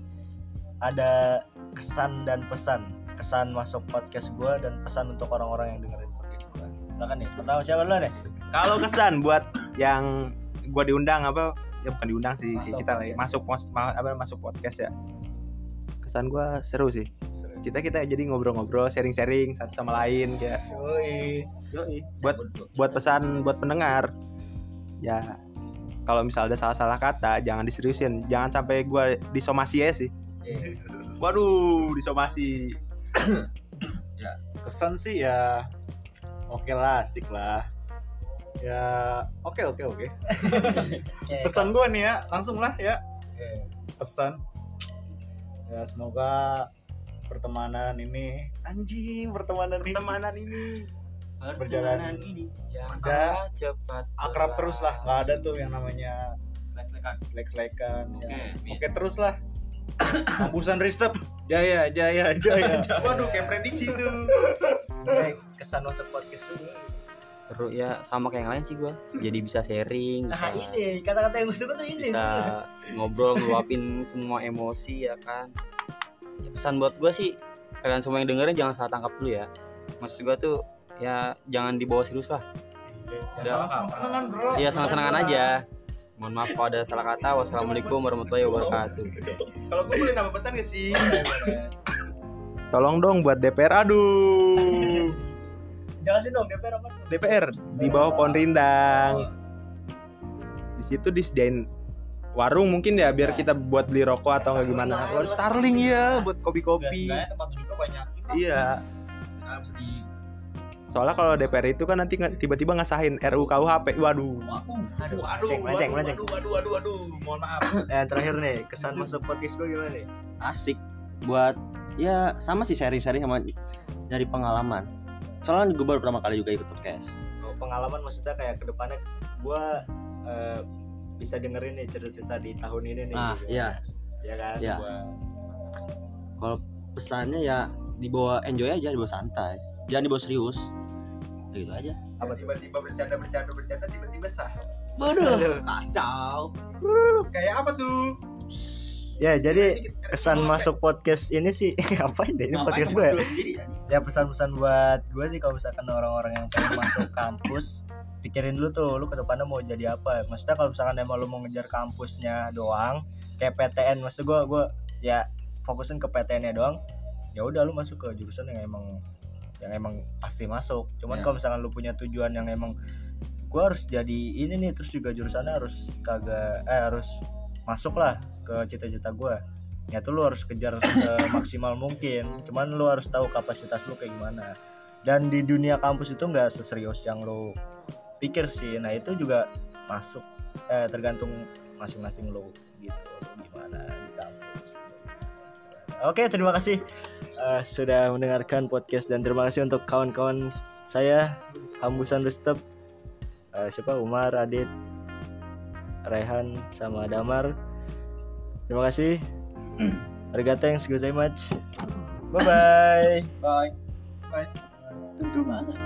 ada kesan dan pesan. Kesan masuk podcast gua dan pesan untuk orang-orang yang dengerin podcast gua. Silakan nih. Pertama siapa dulu nih? kalau kesan buat yang gue diundang apa ya bukan diundang sih Masuk kita podcast. masuk pos- ma- apa masuk podcast ya kesan gue seru sih kita kita jadi ngobrol-ngobrol sharing-sharing satu sama lain kayak Yoi. Yoi. buat buat pesan buat pendengar. Ya kalau misal ada salah-salah kata jangan diseriusin. Jangan sampai gue disomasi ya sih. Waduh disomasi. Kesan sih ya oke lah stick lah. Ya oke oke oke. Pesan gue nih ya langsung lah ya. Pesan. Ya semoga pertemanan ini anjing pertemanan ini pertemanan ini Berjalan. ini Ada jangan cepat akrab terus lah nggak ada tuh yang namanya Selek-selekan. selek-selekan Oke, ya. Min. oke terus lah Hambusan Ristep Jaya Jaya Jaya waduh kayak prediksi tuh Oke, kesan masuk podcast gua. seru ya sama kayak yang lain sih gua jadi bisa sharing bisa, Nah, ini kata-kata yang gue suka tuh ini. bisa ngobrol ngeluapin semua emosi ya kan pesan buat gua sih kalian semua yang dengerin jangan salah tangkap dulu ya. Maksud gua tuh ya jangan dibawa serius lah. Udah. senang-senangan bro. Iya senang-senangan aja. Mohon maaf kalau ada salah kata. Wassalamualaikum warahmatullahi wabarakatuh. Kalau gue boleh nambah pesan gak sih? Tolong dong buat DPR aduh. Jelasin dong DPR apa? DPR di bawah pohon rindang. Di situ disediain warung mungkin ya biar kita buat beli rokok atau nggak gimana. Warung Starling ya buat kopi-kopi. Tempat duduknya banyak. Iya. soalnya kalau DPR itu kan nanti tiba-tiba ngasahin RUU KUHP waduh. Aduh, waduh melenceng, melenceng, melenceng. waduh waduh waduh waduh. Mohon maaf. Nah, terakhir nih, kesan masuk podcast gue gimana nih? asik. Buat ya sama sih sharing-sharing sama dari pengalaman. Soalnya gue baru pertama kali juga ikut podcast. Oh, pengalaman maksudnya kayak ke depannya gue eh, bisa dengerin nih cerita-cerita di tahun ini nih. Ah, gitu. iya. Ya kan? Iya. Gua- kalau pesannya ya dibawa enjoy aja dibawa santai jangan dibawa serius Ya gitu aja Apa tiba-tiba bercanda bercanda bercanda tiba-tiba sah Waduh, kacau kayak apa tuh Ya, jadi kesan masuk podcast ini sih ngapain deh ini podcast gue ya? ya pesan-pesan buat gue sih kalau misalkan orang-orang yang pengen masuk kampus pikirin dulu tuh lu ke depannya mau jadi apa. Maksudnya kalau misalkan emang lu mau ngejar kampusnya doang kayak PTN maksud gue gue ya fokusin ke PTN nya doang ya udah lu masuk ke jurusan yang emang yang emang pasti masuk. Cuman Ya. kalau misalkan lu punya tujuan yang emang gue harus jadi ini nih terus juga jurusannya harus kagak eh harus masuk lah ke cita-cita gue ya tuh lu harus kejar semaksimal mungkin cuman lu harus tahu kapasitas lu kayak gimana. Dan di dunia kampus itu nggak seserius yang lo pikir sih. Nah itu juga masuk eh, tergantung masing-masing lo gitu gimana di kampus. Oke terima kasih eh, sudah mendengarkan podcast dan terima kasih untuk kawan-kawan saya Hambusan Rustep Eh, siapa? Umar Adit Rehan sama Damar. Terima kasih. Arigato thanks so much. Bye bye. Bye. Tentu banget